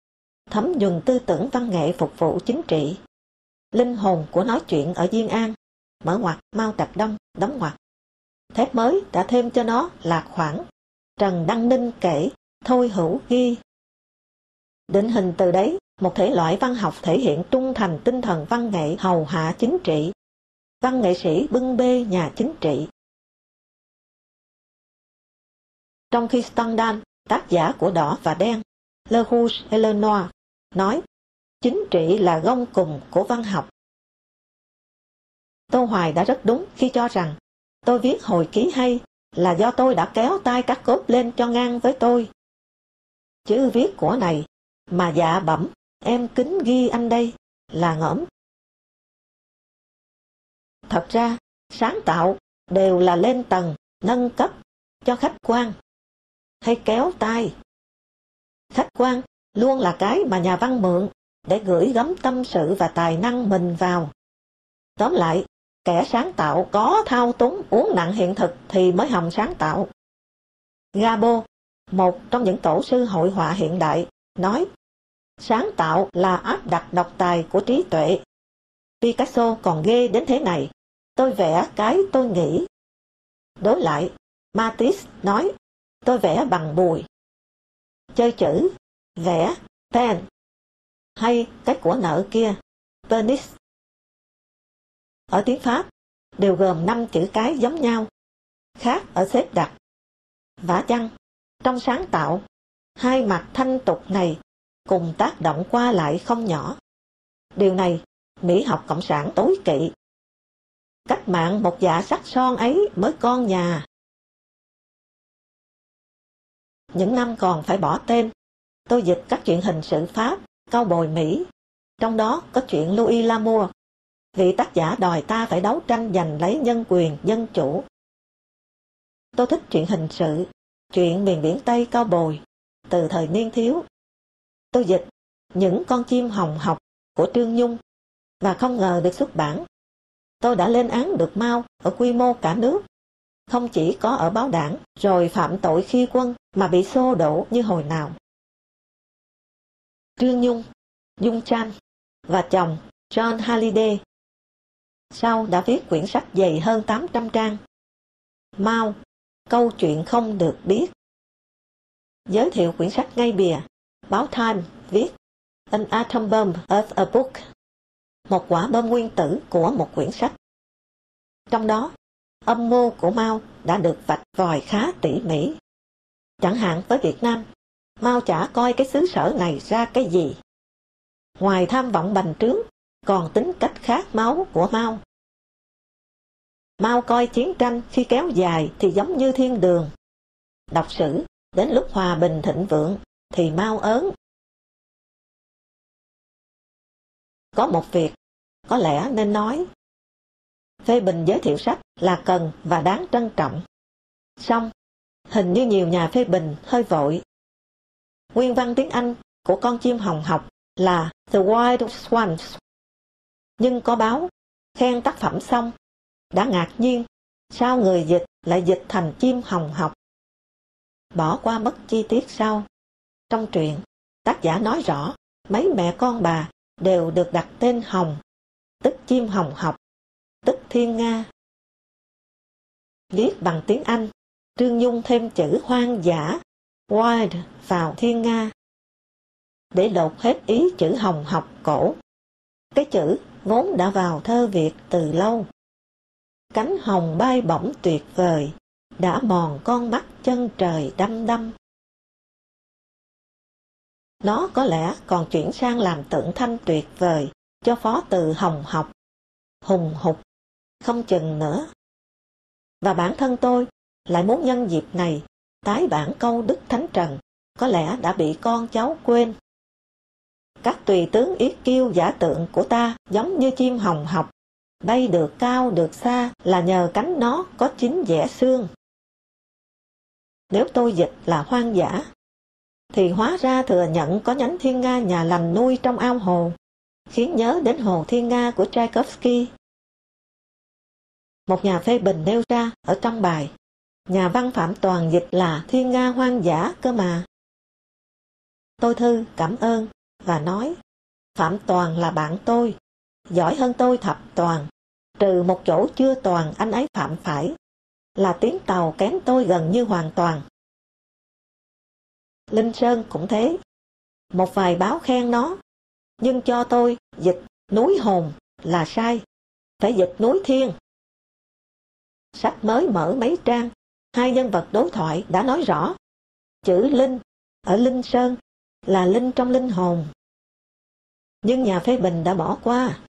thấm nhuần tư tưởng văn nghệ phục vụ chính trị. Linh hồn của nói chuyện ở Diên An, mở ngoặt Mao Trạch Đông, đóng ngoặt. Thép mới đã thêm cho nó là khoảng. Trần Đăng Ninh kể, Thôi Hữu ghi. Định hình từ đấy, một thể loại văn học thể hiện trung thành tinh thần văn nghệ hầu hạ chính trị. Văn nghệ sĩ bưng bê nhà chính trị. Trong khi Stendhal, tác giả của Đỏ và Đen, Le Rouge et Le Noir, nói chính trị là gông cùng của văn học. Tô Hoài đã rất đúng khi cho rằng tôi viết hồi ký hay là do tôi đã kéo tay các cốt lên cho ngang với tôi. Chữ viết của này mà dạ bẩm em kính ghi anh đây là ngẫm. Thật ra, sáng tạo đều là lên tầng, nâng cấp cho khách quan hay kéo tay. Khách quan luôn là cái mà nhà văn mượn để gửi gắm tâm sự và tài năng mình vào. Tóm lại, kẻ sáng tạo có thao túng uống nặng hiện thực thì mới hòng sáng tạo. Gabo, một trong những tổ sư hội họa hiện đại, nói sáng tạo là áp đặt độc tài của trí tuệ. Picasso còn ghê đến thế này, tôi vẽ cái tôi nghĩ. Đối lại, Matisse nói tôi vẽ bằng bùi. Chơi chữ, vẽ, pen, hay cái của nợ kia, penis. Ở tiếng Pháp, đều gồm 5 chữ cái giống nhau, khác ở xếp đặt. Vả chăng, trong sáng tạo, hai mặt thanh tục này cùng tác động qua lại không nhỏ. Điều này, Mỹ học Cộng sản tối kỵ. Cách mạng một dạ sắc son ấy mới con nhà. Những năm còn phải bỏ tên, tôi dịch các chuyện hình sự Pháp, cao bồi Mỹ. Trong đó có chuyện Louis Lamour, vị tác giả đòi ta phải đấu tranh giành lấy nhân quyền, dân chủ. Tôi thích chuyện hình sự, chuyện miền biển Tây cao bồi, từ thời niên thiếu. Tôi dịch những con chim hồng học của Trương Nhung và không ngờ được xuất bản. Tôi đã lên án được Mao ở quy mô cả nước, không chỉ có ở báo đảng rồi phạm tội khi quân mà bị xô đổ như hồi nào. Trương Nhung, Dung Chan và chồng John Halliday sau đã viết quyển sách dày hơn 800 trang. Mao, câu chuyện không được biết. Giới thiệu quyển sách ngay bìa, báo Time viết An Atom Bomb of a Book, một quả bom nguyên tử của một quyển sách. Trong đó, âm mưu của Mao đã được vạch vòi khá tỉ mỉ. Chẳng hạn với Việt Nam, Mao chả coi cái xứ sở này ra cái gì. Ngoài tham vọng bành trướng, còn tính cách khát máu của Mao. Mao coi chiến tranh khi kéo dài thì giống như thiên đường. Đọc sử, đến lúc hòa bình thịnh vượng thì Mao ớn. Có một việc, có lẽ nên nói. Phê bình giới thiệu sách là cần và đáng trân trọng. Song hình như nhiều nhà phê bình hơi vội. Nguyên văn tiếng Anh của con chim hồng học là The Wild Swans. Nhưng có báo, khen tác phẩm xong, đã ngạc nhiên, sao người dịch lại dịch thành chim hồng học. Bỏ qua mất chi tiết sau. Trong truyện, tác giả nói rõ, mấy mẹ con bà đều được đặt tên Hồng, tức chim hồng học, tức thiên nga. Viết bằng tiếng Anh, Trương Nhung thêm chữ hoang dã, wild vào thiên nga, để lột hết ý chữ hồng học cổ. Cái chữ vốn đã vào thơ Việt từ lâu. Cánh hồng bay bổng tuyệt vời, đã mòn con mắt chân trời đăm đăm. Nó có lẽ còn chuyển sang làm tượng thanh tuyệt vời cho phó từ hồng học, hùng hục, không chừng nữa. Và bản thân tôi lại muốn nhân dịp này tái bản câu Đức Thánh Trần có lẽ đã bị con cháu quên. Các tùy tướng yết kiêu giả tượng của ta giống như chim hồng học, bay được cao được xa là nhờ cánh nó có chín vẻ xương. Nếu tôi dịch là hoang dã, thì hóa ra thừa nhận có nhánh thiên nga nhà lành nuôi trong ao hồ, khiến nhớ đến hồ thiên nga của Tchaikovsky. Một nhà phê bình nêu ra ở trong bài, nhà văn Phạm Toàn dịch là thiên nga hoang dã cơ mà. Tôi thư cảm ơn và nói, Phạm Toàn là bạn tôi, giỏi hơn tôi thập toàn, trừ một chỗ chưa toàn anh ấy phạm phải, là tiếng tàu kém tôi gần như hoàn toàn. Linh Sơn cũng thế. Một vài báo khen nó, nhưng cho tôi dịch núi hồn là sai, phải dịch núi thiên. Sách mới mở mấy trang, hai nhân vật đối thoại đã nói rõ. Chữ Linh ở Linh Sơn là Linh trong linh hồn. Nhưng nhà phê bình đã bỏ qua.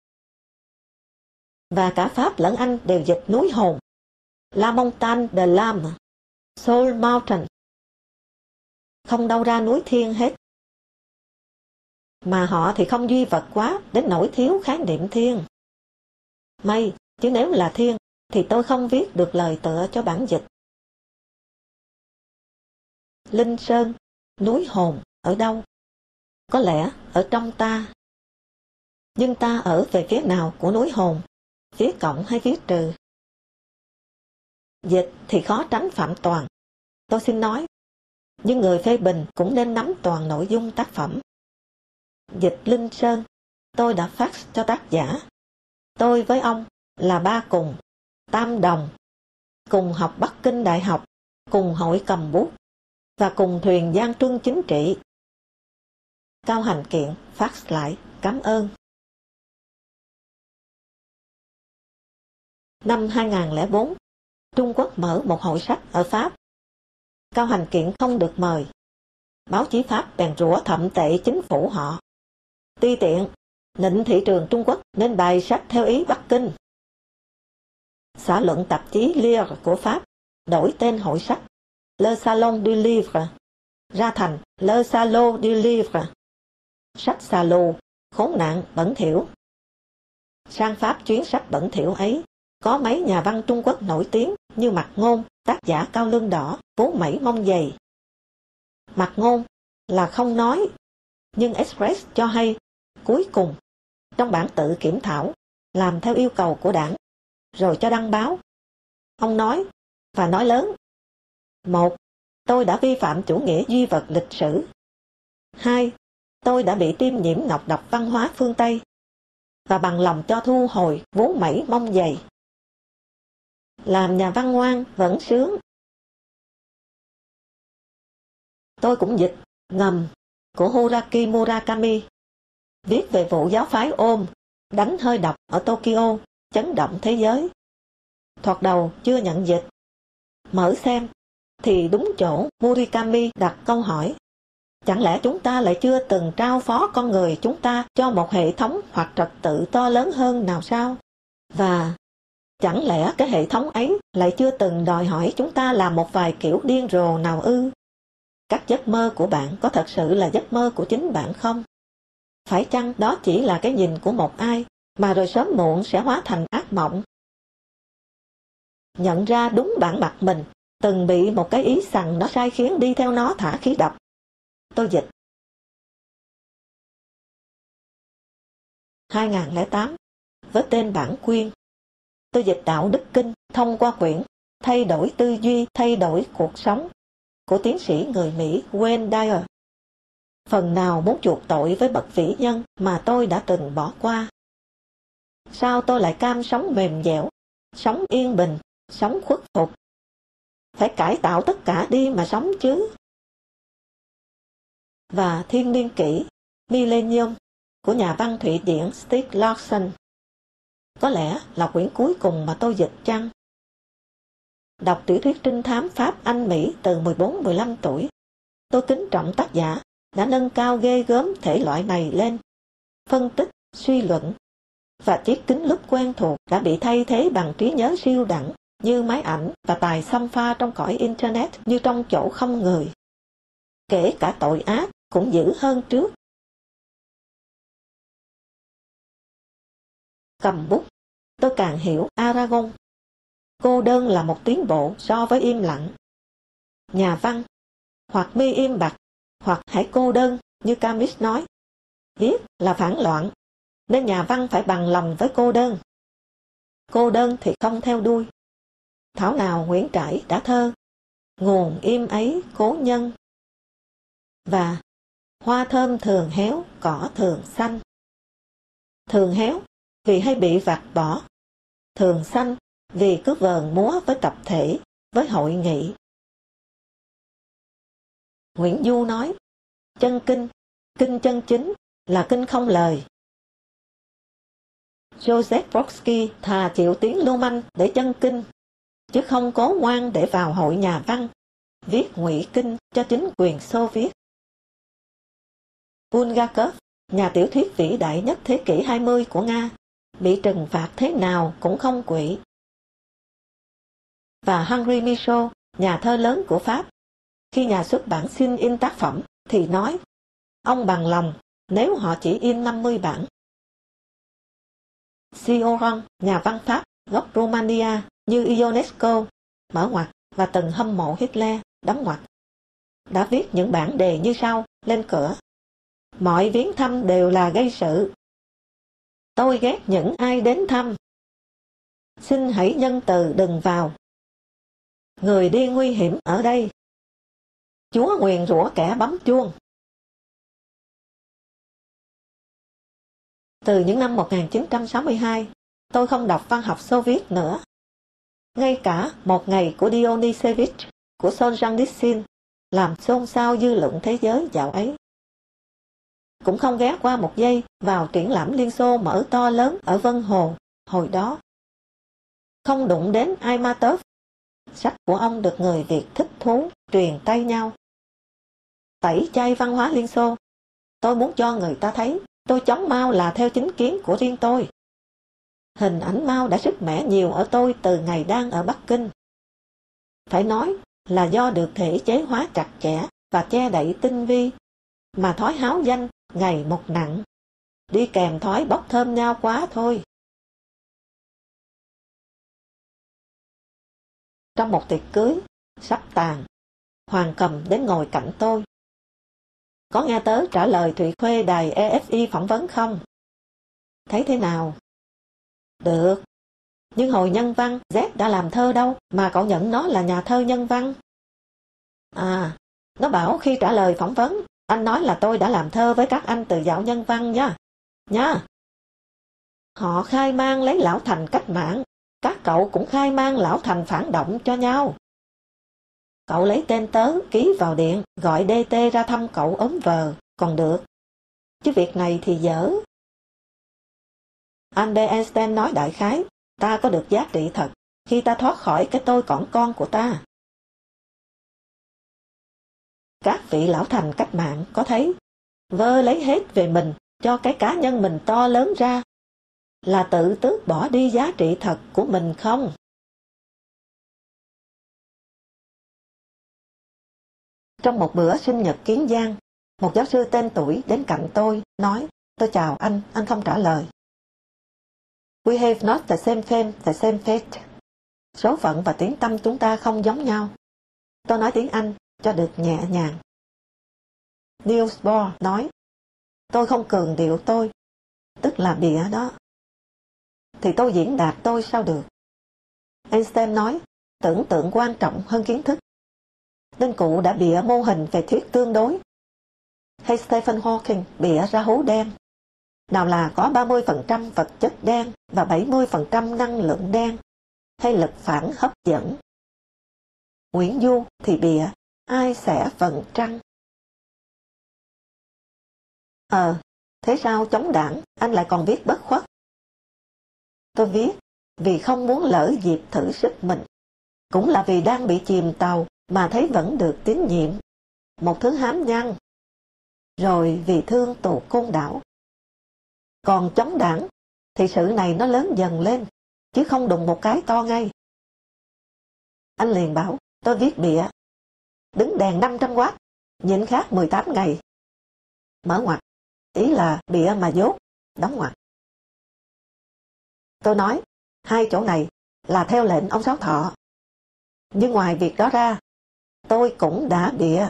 Và cả Pháp lẫn Anh đều dịch núi hồn. La Montagne de l'Âme, Soul Mountain không đâu ra núi thiên hết. Mà họ thì không duy vật quá đến nỗi thiếu khái niệm thiên. May, chứ nếu là thiên thì tôi không viết được lời tựa cho bản dịch. Linh Sơn, núi hồn, ở đâu? Có lẽ ở trong ta. Nhưng ta ở về phía nào của núi hồn? Phía cộng hay phía trừ? Dịch thì khó tránh phạm toàn. Tôi xin nói, nhưng người phê bình cũng nên nắm toàn nội dung tác phẩm. Dịch Linh Sơn, tôi đã phát cho tác giả. Tôi với ông là ba cùng, tam đồng, cùng học Bắc Kinh Đại học, cùng hội cầm bút và cùng thuyền gian truân chính trị. Cao Hành Kiện phát lại cảm ơn. Năm 2004, Trung Quốc mở một hội sách ở Pháp Cao Hành Kiện không được mời. Báo chí Pháp bèn rủa thậm tệ chính phủ họ. Tuy tiện, nịnh thị trường Trung Quốc nên bài sách theo ý Bắc Kinh. Xã luận tạp chí Lire của Pháp đổi tên hội sách Le Salon du Livre ra thành Le Salon du Livre. Sách xà lù, khốn nạn, bẩn thỉu. Sang Pháp chuyến sách bẩn thỉu ấy, có mấy nhà văn Trung Quốc nổi tiếng như Mặt Ngôn, tác giả cao Lương đỏ, vú mẩy mông dày. Mặt ngôn là không nói, nhưng Express cho hay, cuối cùng, trong bản tự kiểm thảo, làm theo yêu cầu của đảng, rồi cho đăng báo. Ông nói, và nói lớn. Một, tôi đã vi phạm chủ nghĩa duy vật lịch sử. Hai, tôi đã bị tiêm nhiễm ngọc độc văn hóa phương Tây và bằng lòng cho thu hồi vốn mẩy mong dày. Làm nhà văn ngoan vẫn sướng Tôi cũng dịch ngầm của Horaki Murakami, viết về vụ giáo phái ôm, đánh hơi độc ở Tokyo, chấn động thế giới. Thoạt đầu chưa nhận dịch. Mở xem, thì đúng chỗ Murikami đặt câu hỏi. Chẳng lẽ chúng ta lại chưa từng trao phó con người chúng ta cho một hệ thống hoặc trật tự to lớn hơn nào sao? Và chẳng lẽ cái hệ thống ấy lại chưa từng đòi hỏi chúng ta làm một vài kiểu điên rồ nào ư? Các giấc mơ của bạn có thật sự là giấc mơ của chính bạn không? Phải chăng đó chỉ là cái nhìn của một ai, mà rồi sớm muộn sẽ hóa thành ác mộng? Nhận ra đúng bản mặt mình, từng bị một cái ý rằng nó sai khiến đi theo nó thả khí độc. Tôi dịch. 2008 với tên bản quyên. Tôi dịch đạo đức kinh thông qua quyển Thay đổi tư duy, thay đổi cuộc sống của tiến sĩ người Mỹ Wayne Dyer. Phần nào muốn chuộc tội với bậc vĩ nhân mà tôi đã từng bỏ qua. Sao tôi lại cam sống mềm dẻo, sống yên bình, sống khuất phục? Phải cải tạo tất cả đi mà sống chứ. Và Thiên niên kỷ, Millennium của nhà văn Thụy Điển Steve Larson. Có lẽ là quyển cuối cùng mà tôi dịch chăng? Đọc tiểu thuyết trinh thám Pháp Anh Mỹ từ 14-15 tuổi, tôi kính trọng tác giả đã nâng cao ghê gớm thể loại này lên. Phân tích, suy luận và chiếc kính lúp quen thuộc đã bị thay thế bằng trí nhớ siêu đẳng như máy ảnh và tài xăm pha trong cõi Internet như trong chỗ không người. kể cả tội ác cũng dữ hơn trước. Cầm bút, tôi càng hiểu Aragon. Cô đơn là một tiến bộ so với im lặng. Nhà văn, hoặc mi im bặt, hoặc hãy cô đơn như Camus nói. Viết là phản loạn, nên nhà văn phải bằng lòng với cô đơn. Cô đơn thì không theo đuôi. Thảo nào Nguyễn Trãi đã thơ, nguồn im ấy cố nhân. Và hoa thơm thường héo, cỏ thường xanh. Thường héo vì hay bị vặt bỏ. Thường xanh vì cứ vờn múa với tập thể, với hội nghị. Nguyễn Du nói, chân kinh, kinh chân chính là kinh không lời. Joseph Brodsky thà chịu tiếng lưu manh để chân kinh, chứ không cố ngoan để vào hội nhà văn, viết ngụy kinh cho chính quyền Xô Viết. Bulgakov, nhà tiểu thuyết vĩ đại nhất thế kỷ 20 của Nga, bị trừng phạt thế nào cũng không quỷ. Và Henri Michaud, nhà thơ lớn của Pháp, khi nhà xuất bản xin in tác phẩm thì nói, ông bằng lòng nếu họ chỉ in 50 bản. Sioran, nhà văn Pháp, gốc Romania như Ionesco, mở ngoặt và từng hâm mộ Hitler, đóng ngoặt, đã viết những bản đề như sau lên cửa. Mọi viếng thăm đều là gây sự. Tôi ghét những ai đến thăm. Xin hãy nhân từ đừng vào. Người đi nguy hiểm ở đây. Chúa nguyền rủa kẻ bấm chuông. Từ những năm 1962, tôi không đọc văn học Xô Viết nữa. Ngay cả một ngày của Dionysevich của Solzhenitsyn làm xôn xao dư luận thế giới dạo ấy. Cũng không ghé qua một giây vào triển lãm Liên Xô mở to lớn ở Vân Hồ hồi đó. Không đụng đến Aimatov. Sách của ông được người Việt thích thú, truyền tay nhau. Tẩy chay văn hóa Liên Xô. Tôi muốn cho người ta thấy tôi chống Mao là theo chính kiến của riêng tôi. Hình ảnh Mao đã sức mẻ nhiều ở tôi từ ngày đang ở Bắc Kinh. Phải nói là do được thể chế hóa chặt chẽ và che đậy tinh vi, mà thói háo danh ngày một nặng, đi kèm thói bốc thơm nhau quá thôi. Trong một tiệc cưới, sắp tàn, Hoàng Cầm đến ngồi cạnh tôi. Có nghe tớ trả lời Thụy Khuê đài EFI phỏng vấn không? Thấy thế nào? Được. Nhưng hồi nhân văn, Z đã làm thơ đâu, mà cậu nhận nó là nhà thơ nhân văn. À, nó bảo khi trả lời phỏng vấn, anh nói là tôi đã làm thơ với các anh từ dạo nhân văn nha. Nha. Họ khai mang lấy lão thành cách mạng, các cậu cũng khai mang lão thành phản động cho nhau. Cậu lấy tên tớ, ký vào điện, gọi DT ra thăm cậu ốm vờ, còn được. Chứ việc này thì dở. Albert Einstein nói đại khái, ta có được giá trị thật khi ta thoát khỏi cái tôi cỏn con của ta. Các vị lão thành cách mạng có thấy, vơ lấy hết về mình cho cái cá nhân mình to lớn ra, là tự tước bỏ đi giá trị thật của mình không? Trong một bữa sinh nhật kiến giang, một giáo sư tên tuổi đến cạnh tôi, nói, tôi chào anh, anh không trả lời. We have not the same fame, the same fate. Số phận và tiếng tâm chúng ta không giống nhau. Tôi nói tiếng Anh cho được nhẹ nhàng. Niels Bohr nói, tôi không cường điệu tôi, tức là bịa đó. Thì tôi diễn đạt tôi sao được. Einstein nói, tưởng tượng quan trọng hơn kiến thức. Nên cụ đã bịa mô hình về thuyết tương đối. Hay Stephen Hawking bịa ra hố đen. Nào là có 30% vật chất đen và 70% năng lượng đen, hay lực phản hấp dẫn. Nguyễn Du thì bịa, ai sẽ vận trăng. Ờ, thế sao chống đảng, anh lại còn viết bất khuất? Tôi viết, vì không muốn lỡ dịp thử sức mình. Cũng là vì đang bị chìm tàu mà thấy vẫn được tín nhiệm. Một thứ hám nhăn. Rồi vì thương tổ côn đảo. Còn chống đảng, thì sự này nó lớn dần lên, chứ không đùng một cái to ngay. Anh liền bảo, tôi viết bịa. Đứng đèn 500W, nhịn khát 18 ngày. Mở ngoặt, ý là bịa mà dốt, đóng ngoặt. Tôi nói, hai chỗ này là theo lệnh ông Sáu Thọ. Nhưng ngoài việc đó ra, tôi cũng đã bịa.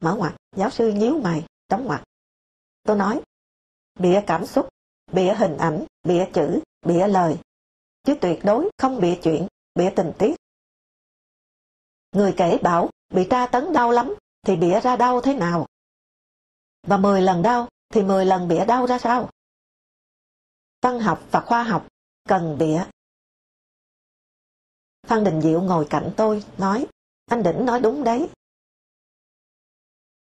Mở ngoặt, giáo sư nhíu mày, đóng ngoặt. Tôi nói, bịa cảm xúc, bịa hình ảnh, bịa chữ, bịa lời, chứ tuyệt đối không bịa chuyện, bịa tình tiết. Người kể bảo bị tra tấn đau lắm thì bịa ra đau thế nào? Và 10 lần đau thì 10 lần bịa đau ra sao? Văn học và khoa học cần bịa. Phan Đình Diệu ngồi cạnh tôi, nói, anh Đỉnh nói đúng đấy.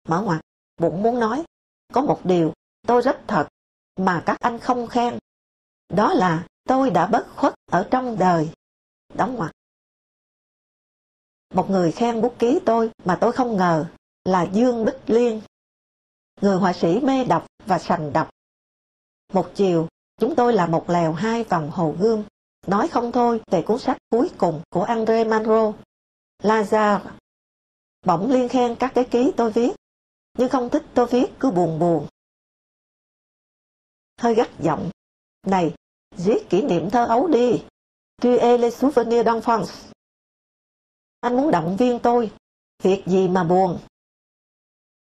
Mở ngoặt, bụng muốn nói, có một điều tôi rất thật mà các anh không khen. Đó là tôi đã bất khuất ở trong đời. Đóng ngoặt. Một người khen bút ký tôi mà tôi không ngờ là Dương Bích Liên. Người họa sĩ mê đọc và sành đọc. Một chiều, chúng tôi là một lèo hai vòng hồ gươm, nói không thôi về cuốn sách cuối cùng của André Manro. Lazar Bỗng Liên khen các cái ký tôi viết, nhưng không thích tôi viết cứ buồn buồn. Hơi gắt giọng, này, viết kỷ niệm thơ ấu đi, tu es les souvenirs d'enfance. Anh muốn động viên tôi, việc gì mà buồn.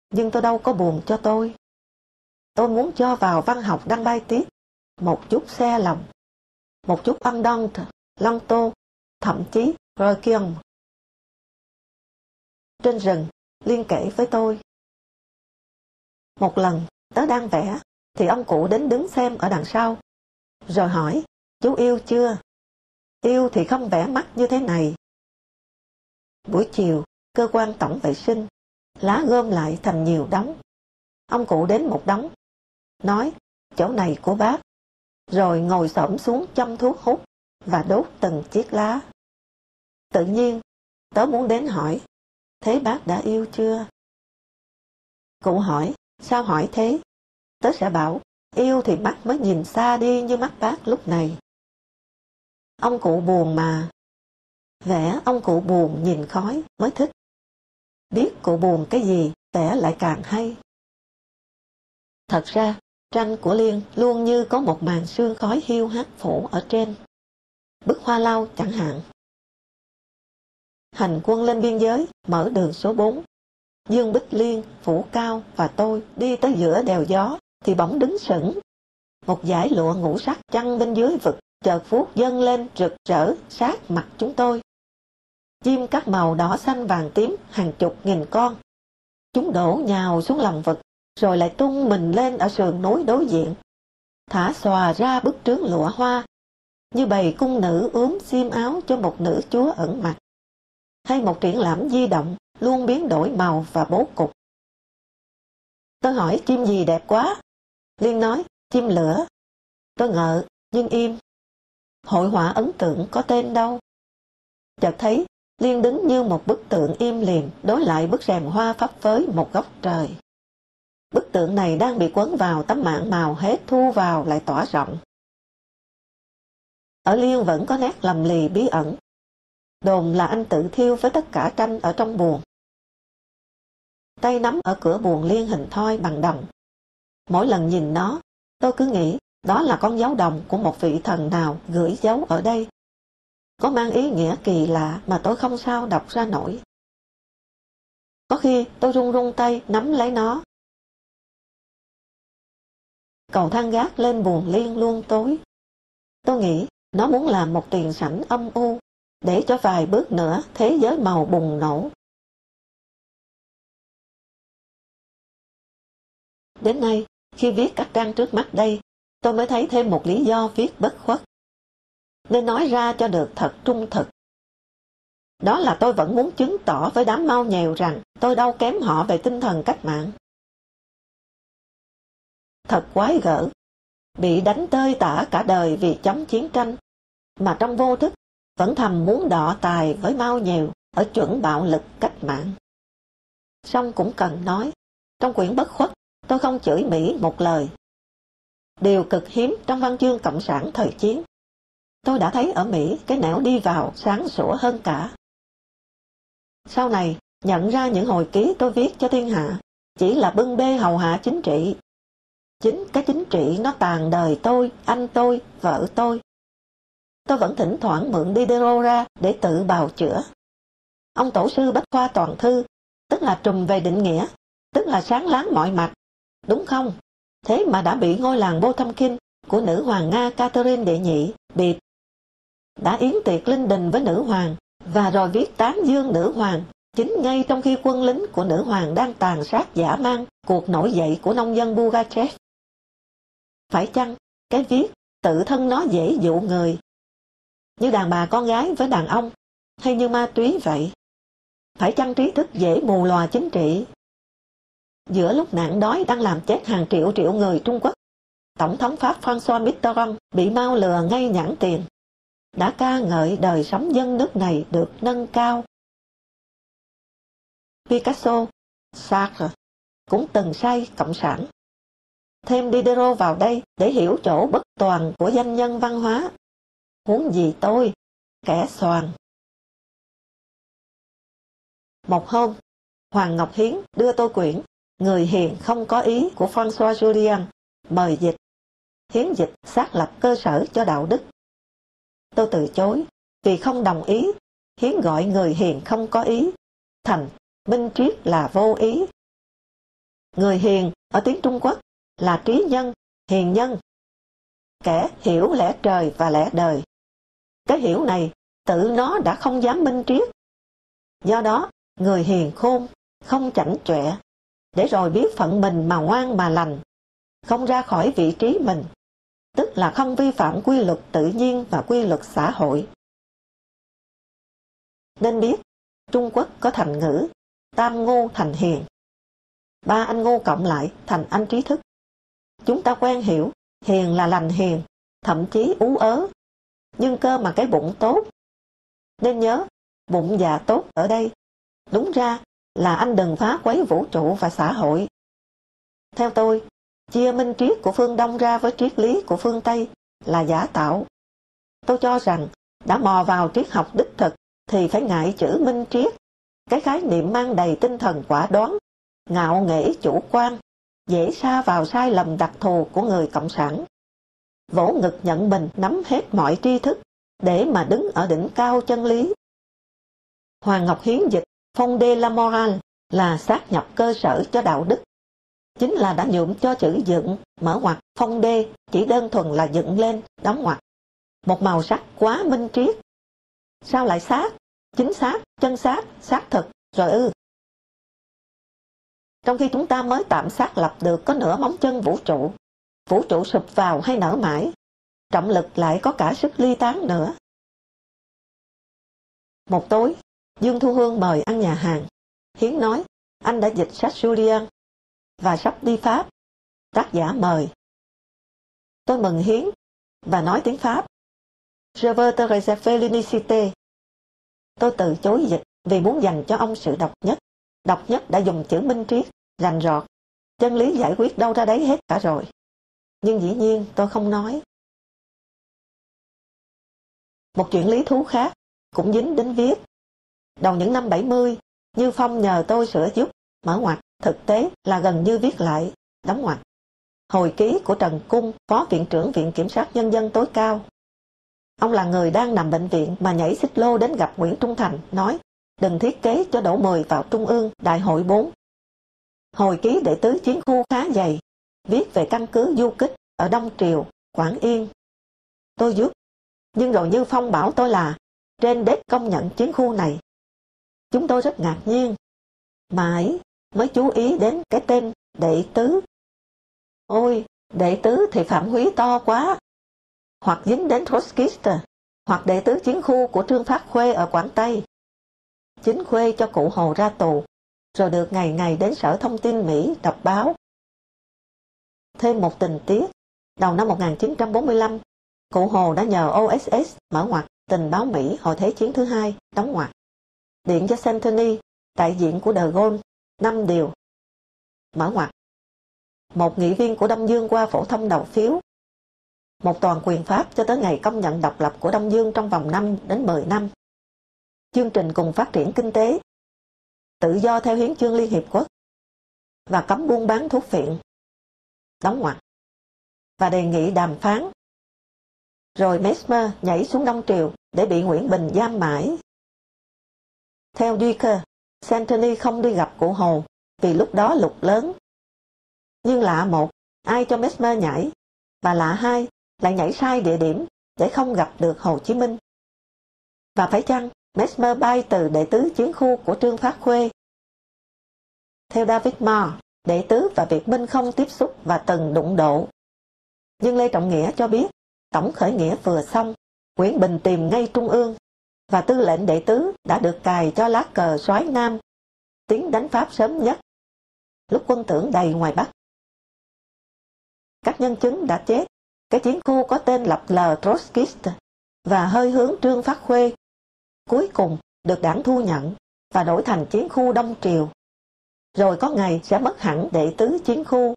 Nhưng tôi đâu có buồn cho tôi. Tôi muốn cho vào văn học đăng bài tiết một chút xe lòng, một chút ăn đong, lăng tô, thậm chí rơi kiêng. Trên rừng, Liên kể với tôi. Một lần, tớ đang vẽ, thì ông cụ đến đứng xem ở đằng sau. Rồi hỏi, chú yêu chưa? Yêu thì không vẽ mắt như thế này. Buổi chiều, cơ quan tổng vệ sinh, lá gom lại thành nhiều đống. Ông cụ đến một đống, nói, chỗ này của bác, rồi ngồi xổm xuống châm thuốc hút và đốt từng chiếc lá. Tự nhiên, tớ muốn đến hỏi, thế bác đã yêu chưa? Cụ hỏi, sao hỏi thế? Tớ sẽ bảo, yêu thì mắt mới nhìn xa đi như mắt bác lúc này. Ông cụ buồn mà, Vẽ ông cụ buồn nhìn khói mới thích. Biết cụ buồn cái gì, vẽ lại càng hay. Thật ra, tranh của Liên luôn như có một màn sương khói hiu hắt phủ ở trên. Bức hoa lau chẳng hạn. Hành quân lên biên giới, mở đường số 4. Dương Bích Liên, Phủ Cao và tôi đi tới giữa đèo gió, thì bỗng đứng sững. Một dải lụa ngũ sắc chăn bên dưới vực, chợt phút dâng lên rực rỡ sát mặt chúng tôi chim các màu đỏ xanh vàng tím hàng chục nghìn con. Chúng đổ nhào xuống lòng vực, rồi lại tung mình lên ở sườn núi đối diện. Thả xòa ra bức trướng lụa hoa, như bầy cung nữ ướm xiêm áo cho một nữ chúa ẩn mặt. Hay một triển lãm di động luôn biến đổi màu và bố cục. Tôi hỏi chim gì đẹp quá? Liên nói, chim lửa. Tôi ngợ, nhưng im. Hội họa ấn tượng có tên đâu. Chợt thấy Liên đứng như một bức tượng im lìm đối lại bức rèm hoa pháp phới một góc trời. Bức tượng này đang bị quấn vào tấm mạng màu hết thu vào lại tỏa rộng. Ở Liên vẫn có nét lầm lì bí ẩn. Đồn là anh tự thiêu với tất cả tranh ở trong buồng. Tay nắm ở cửa buồng Liên hình thoi bằng đồng. Mỗi lần nhìn nó, tôi cứ nghĩ đó là con dấu đồng của một vị thần nào gửi dấu ở đây có mang ý nghĩa kỳ lạ mà tôi không sao đọc ra nổi. Có khi tôi run run tay nắm lấy nó. Cầu thang gác lên buồn liên luôn tối. Tôi nghĩ nó muốn làm một tiền sảnh âm u, để cho vài bước nữa thế giới màu bùng nổ. Đến nay, khi viết các trang trước mắt đây, tôi mới thấy thêm một lý do viết bất khuất nên nói ra cho được thật trung thực. Đó là tôi vẫn muốn chứng tỏ với đám mau nhèo rằng tôi đâu kém họ về tinh thần cách mạng. Thật quái gở, bị đánh tơi tả cả đời vì chống chiến tranh, mà trong vô thức vẫn thầm muốn đọ tài với mau Nhiều ở chuẩn bạo lực cách mạng. song cũng cần nói, trong quyển bất khuất, tôi không chửi Mỹ một lời. Điều cực hiếm trong văn chương Cộng sản thời chiến Tôi đã thấy ở Mỹ cái nẻo đi vào sáng sủa hơn cả. Sau này, nhận ra những hồi ký tôi viết cho thiên hạ chỉ là bưng bê hầu hạ chính trị. Chính cái chính trị nó tàn đời tôi, anh tôi, vợ tôi. Tôi vẫn thỉnh thoảng mượn Diderot ra để tự bào chữa. Ông tổ sư Bách Khoa Toàn Thư, tức là trùm về định nghĩa, tức là sáng láng mọi mặt, đúng không? Thế mà đã bị ngôi làng Bô Thăm Kinh của nữ hoàng Nga Catherine Đệ Nhị bịp. Đã yến tiệc linh đình với nữ hoàng và rồi viết tán dương nữ hoàng chính ngay trong khi quân lính của nữ hoàng đang tàn sát giả mang cuộc nổi dậy của nông dân Bugachev. Phải chăng cái viết tự thân nó dễ dụ người như đàn bà con gái với đàn ông hay như ma túy vậy? Phải chăng trí thức dễ mù lòa chính trị? Giữa lúc nạn đói đang làm chết hàng triệu triệu người Trung Quốc, Tổng thống Pháp François Mitterrand bị mau lừa ngay nhãn tiền, đã ca ngợi đời sống dân nước này được nâng cao. Picasso, Sartre cũng từng say cộng sản. Thêm Diderot vào đây để hiểu chỗ bất toàn của danh nhân văn hóa. Huống gì tôi, kẻ soàn. Một hôm, Hoàng Ngọc Hiến đưa tôi quyển Người hiền không có ý của François Julien mời dịch. Hiến dịch xác lập cơ sở cho đạo đức. Tôi từ chối vì không đồng ý Hiến gọi người hiền không có ý thành minh triết là vô ý. Người hiền ở tiếng Trung Quốc là trí nhân, hiền nhân. Kẻ hiểu lẽ trời và lẽ đời. Cái hiểu này tự nó đã không dám minh triết. Do đó, người hiền khôn, không chảnh chọe, để rồi biết phận mình mà ngoan mà lành, không ra khỏi vị trí mình, tức là không vi phạm quy luật tự nhiên và quy luật xã hội. Nên biết, Trung Quốc có thành ngữ, tam ngô thành hiền. Ba anh ngô cộng lại thành anh trí thức. Chúng ta quen hiểu, hiền là lành hiền, thậm chí ú ớ, nhưng cơ mà cái bụng tốt. Nên nhớ, bụng già tốt ở đây Đúng ra là anh đừng phá quấy vũ trụ và xã hội. Theo tôi, chia minh triết của phương Đông ra với triết lý của phương Tây là giả tạo. Tôi cho rằng đã mò vào triết học đích thực thì phải ngại chữ minh triết, cái khái niệm mang đầy tinh thần quả đoán, ngạo nghễ chủ quan, dễ xa vào sai lầm đặc thù của người cộng sản. Vỗ ngực nhận mình nắm hết mọi tri thức để mà đứng ở đỉnh cao chân lý. Hoàng Ngọc Hiến dịch Phong de la moral là xác nhập cơ sở cho đạo đức. Chính là đã nhuộm cho chữ dựng, mở ngoặt, phong đê chỉ đơn thuần là dựng lên, đóng ngoặt. Một màu sắc quá minh triết. Sao lại xác? Chính xác, chân xác, xác thực, rồi ư. Trong khi chúng ta mới tạm xác lập được có nửa móng chân vũ trụ, vũ trụ sụp vào hay nở mãi, trọng lực lại có cả sức ly tán nữa. Một tối, Dương Thu Hương mời ăn nhà hàng. Hiến nói, anh đã dịch sách Julian và sắp đi Pháp. Tác giả mời. Tôi mừng Hiến và nói tiếng Pháp. Je veux te réserver l'unicité. Tôi từ chối dịch vì muốn dành cho ông sự độc nhất. Độc nhất đã dùng chữ minh triết, rành rọt. Chân lý giải quyết đâu ra đấy hết cả rồi. Nhưng dĩ nhiên tôi không nói. Một chuyện lý thú khác cũng dính đến viết Đầu những năm 70, Như Phong nhờ tôi sửa giúp, mở ngoặt, thực tế là gần như viết lại, đóng ngoặt. Hồi ký của Trần Cung, Phó Viện trưởng Viện Kiểm sát Nhân dân tối cao. Ông là người đang nằm bệnh viện mà nhảy xích lô đến gặp Nguyễn Trung Thành, nói đừng thiết kế cho đổ 10 vào Trung ương Đại hội 4. Hồi ký đệ tứ chiến khu khá dày, viết về căn cứ du kích ở Đông Triều, Quảng Yên. Tôi giúp, nhưng rồi Như Phong bảo tôi là trên đếp công nhận chiến khu này Chúng tôi rất ngạc nhiên. Mãi mới chú ý đến cái tên đệ tứ. Ôi, đệ tứ thì phạm húy to quá. Hoặc dính đến Trotskyist, hoặc đệ tứ chiến khu của Trương Phát Khuê ở Quảng Tây. Chính Khuê cho cụ Hồ ra tù, rồi được ngày ngày đến Sở Thông tin Mỹ đọc báo. Thêm một tình tiết, đầu năm 1945, cụ Hồ đã nhờ OSS mở ngoặt tình báo Mỹ hồi Thế chiến thứ hai, đóng ngoặt điện cho Santoni, đại diện của De Gaulle, 5 điều. Mở ngoặt. Một nghị viên của Đông Dương qua phổ thông đầu phiếu. Một toàn quyền Pháp cho tới ngày công nhận độc lập của Đông Dương trong vòng 5 đến 10 năm. Chương trình cùng phát triển kinh tế. tự do theo hiến chương Liên Hiệp Quốc và cấm buôn bán thuốc phiện. Đóng ngoặc. Và đề nghị đàm phán. Rồi Mesmer nhảy xuống Đông Triều để bị Nguyễn Bình giam mãi. Theo Duker, Santoni không đi gặp cụ Hồ vì lúc đó lục lớn. Nhưng lạ một, ai cho Mesmer nhảy, và lạ hai, lại nhảy sai địa điểm để không gặp được Hồ Chí Minh. Và phải chăng Mesmer bay từ đệ tứ chiến khu của Trương Phát Khuê? Theo David Moore, đệ tứ và Việt Minh không tiếp xúc và từng đụng độ. Nhưng Lê Trọng Nghĩa cho biết, tổng khởi nghĩa vừa xong, Nguyễn Bình tìm ngay Trung ương, và tư lệnh đệ tứ đã được cài cho lá cờ soái Nam, tiến đánh Pháp sớm nhất, lúc quân tưởng đầy ngoài Bắc. Các nhân chứng đã chết, cái chiến khu có tên lập lờ Trotskist và hơi hướng Trương Phát Khuê, cuối cùng được đảng thu nhận và đổi thành chiến khu Đông Triều rồi có ngày sẽ mất hẳn đệ tứ chiến khu.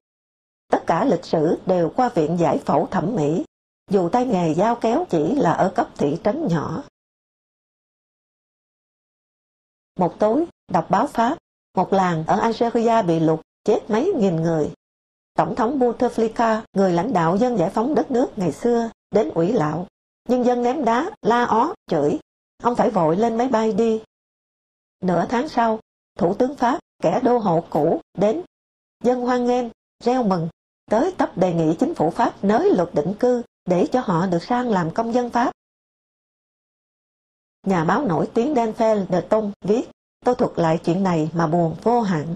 Tất cả lịch sử đều qua viện giải phẫu thẩm mỹ, dù tay nghề giao kéo chỉ là ở cấp thị trấn nhỏ. Một tối, đọc báo Pháp, một làng ở Algeria bị lụt, chết mấy nghìn người. Tổng thống Bouteflika, người lãnh đạo dân giải phóng đất nước ngày xưa, đến ủy lạo. Nhưng dân ném đá, la ó, chửi. Ông phải vội lên máy bay đi. Nửa tháng sau, Thủ tướng Pháp kẻ đô hộ cũ đến dân hoan nghênh reo mừng tới tấp đề nghị chính phủ Pháp nới luật định cư để cho họ được sang làm công dân Pháp. Nhà báo nổi tiếng Denfeld de Tông viết, tôi thuật lại chuyện này mà buồn vô hạn.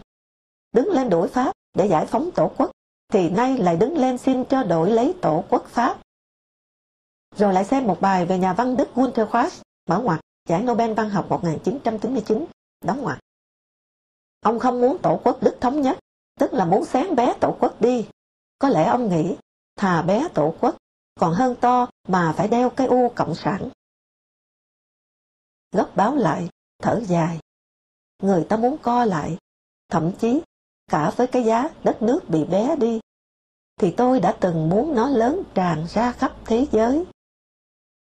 Đứng lên đuổi Pháp để giải phóng tổ quốc, thì nay lại đứng lên xin cho đổi lấy tổ quốc Pháp. Rồi lại xem một bài về nhà văn Đức Walter Quast, mở ngoặt, giải Nobel văn học 1999, đóng ngoặt. Ông không muốn tổ quốc Đức thống nhất, tức là muốn sáng bé tổ quốc đi. Có lẽ ông nghĩ, thà bé tổ quốc, còn hơn to mà phải đeo cái u cộng sản. Gấp báo lại, thở dài. Người ta muốn co lại, thậm chí cả với cái giá đất nước bị bé đi, thì tôi đã từng muốn nó lớn tràn ra khắp thế giới.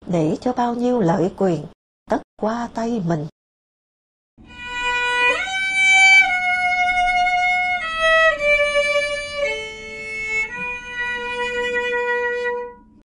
Để cho bao nhiêu lợi quyền tất qua tay mình.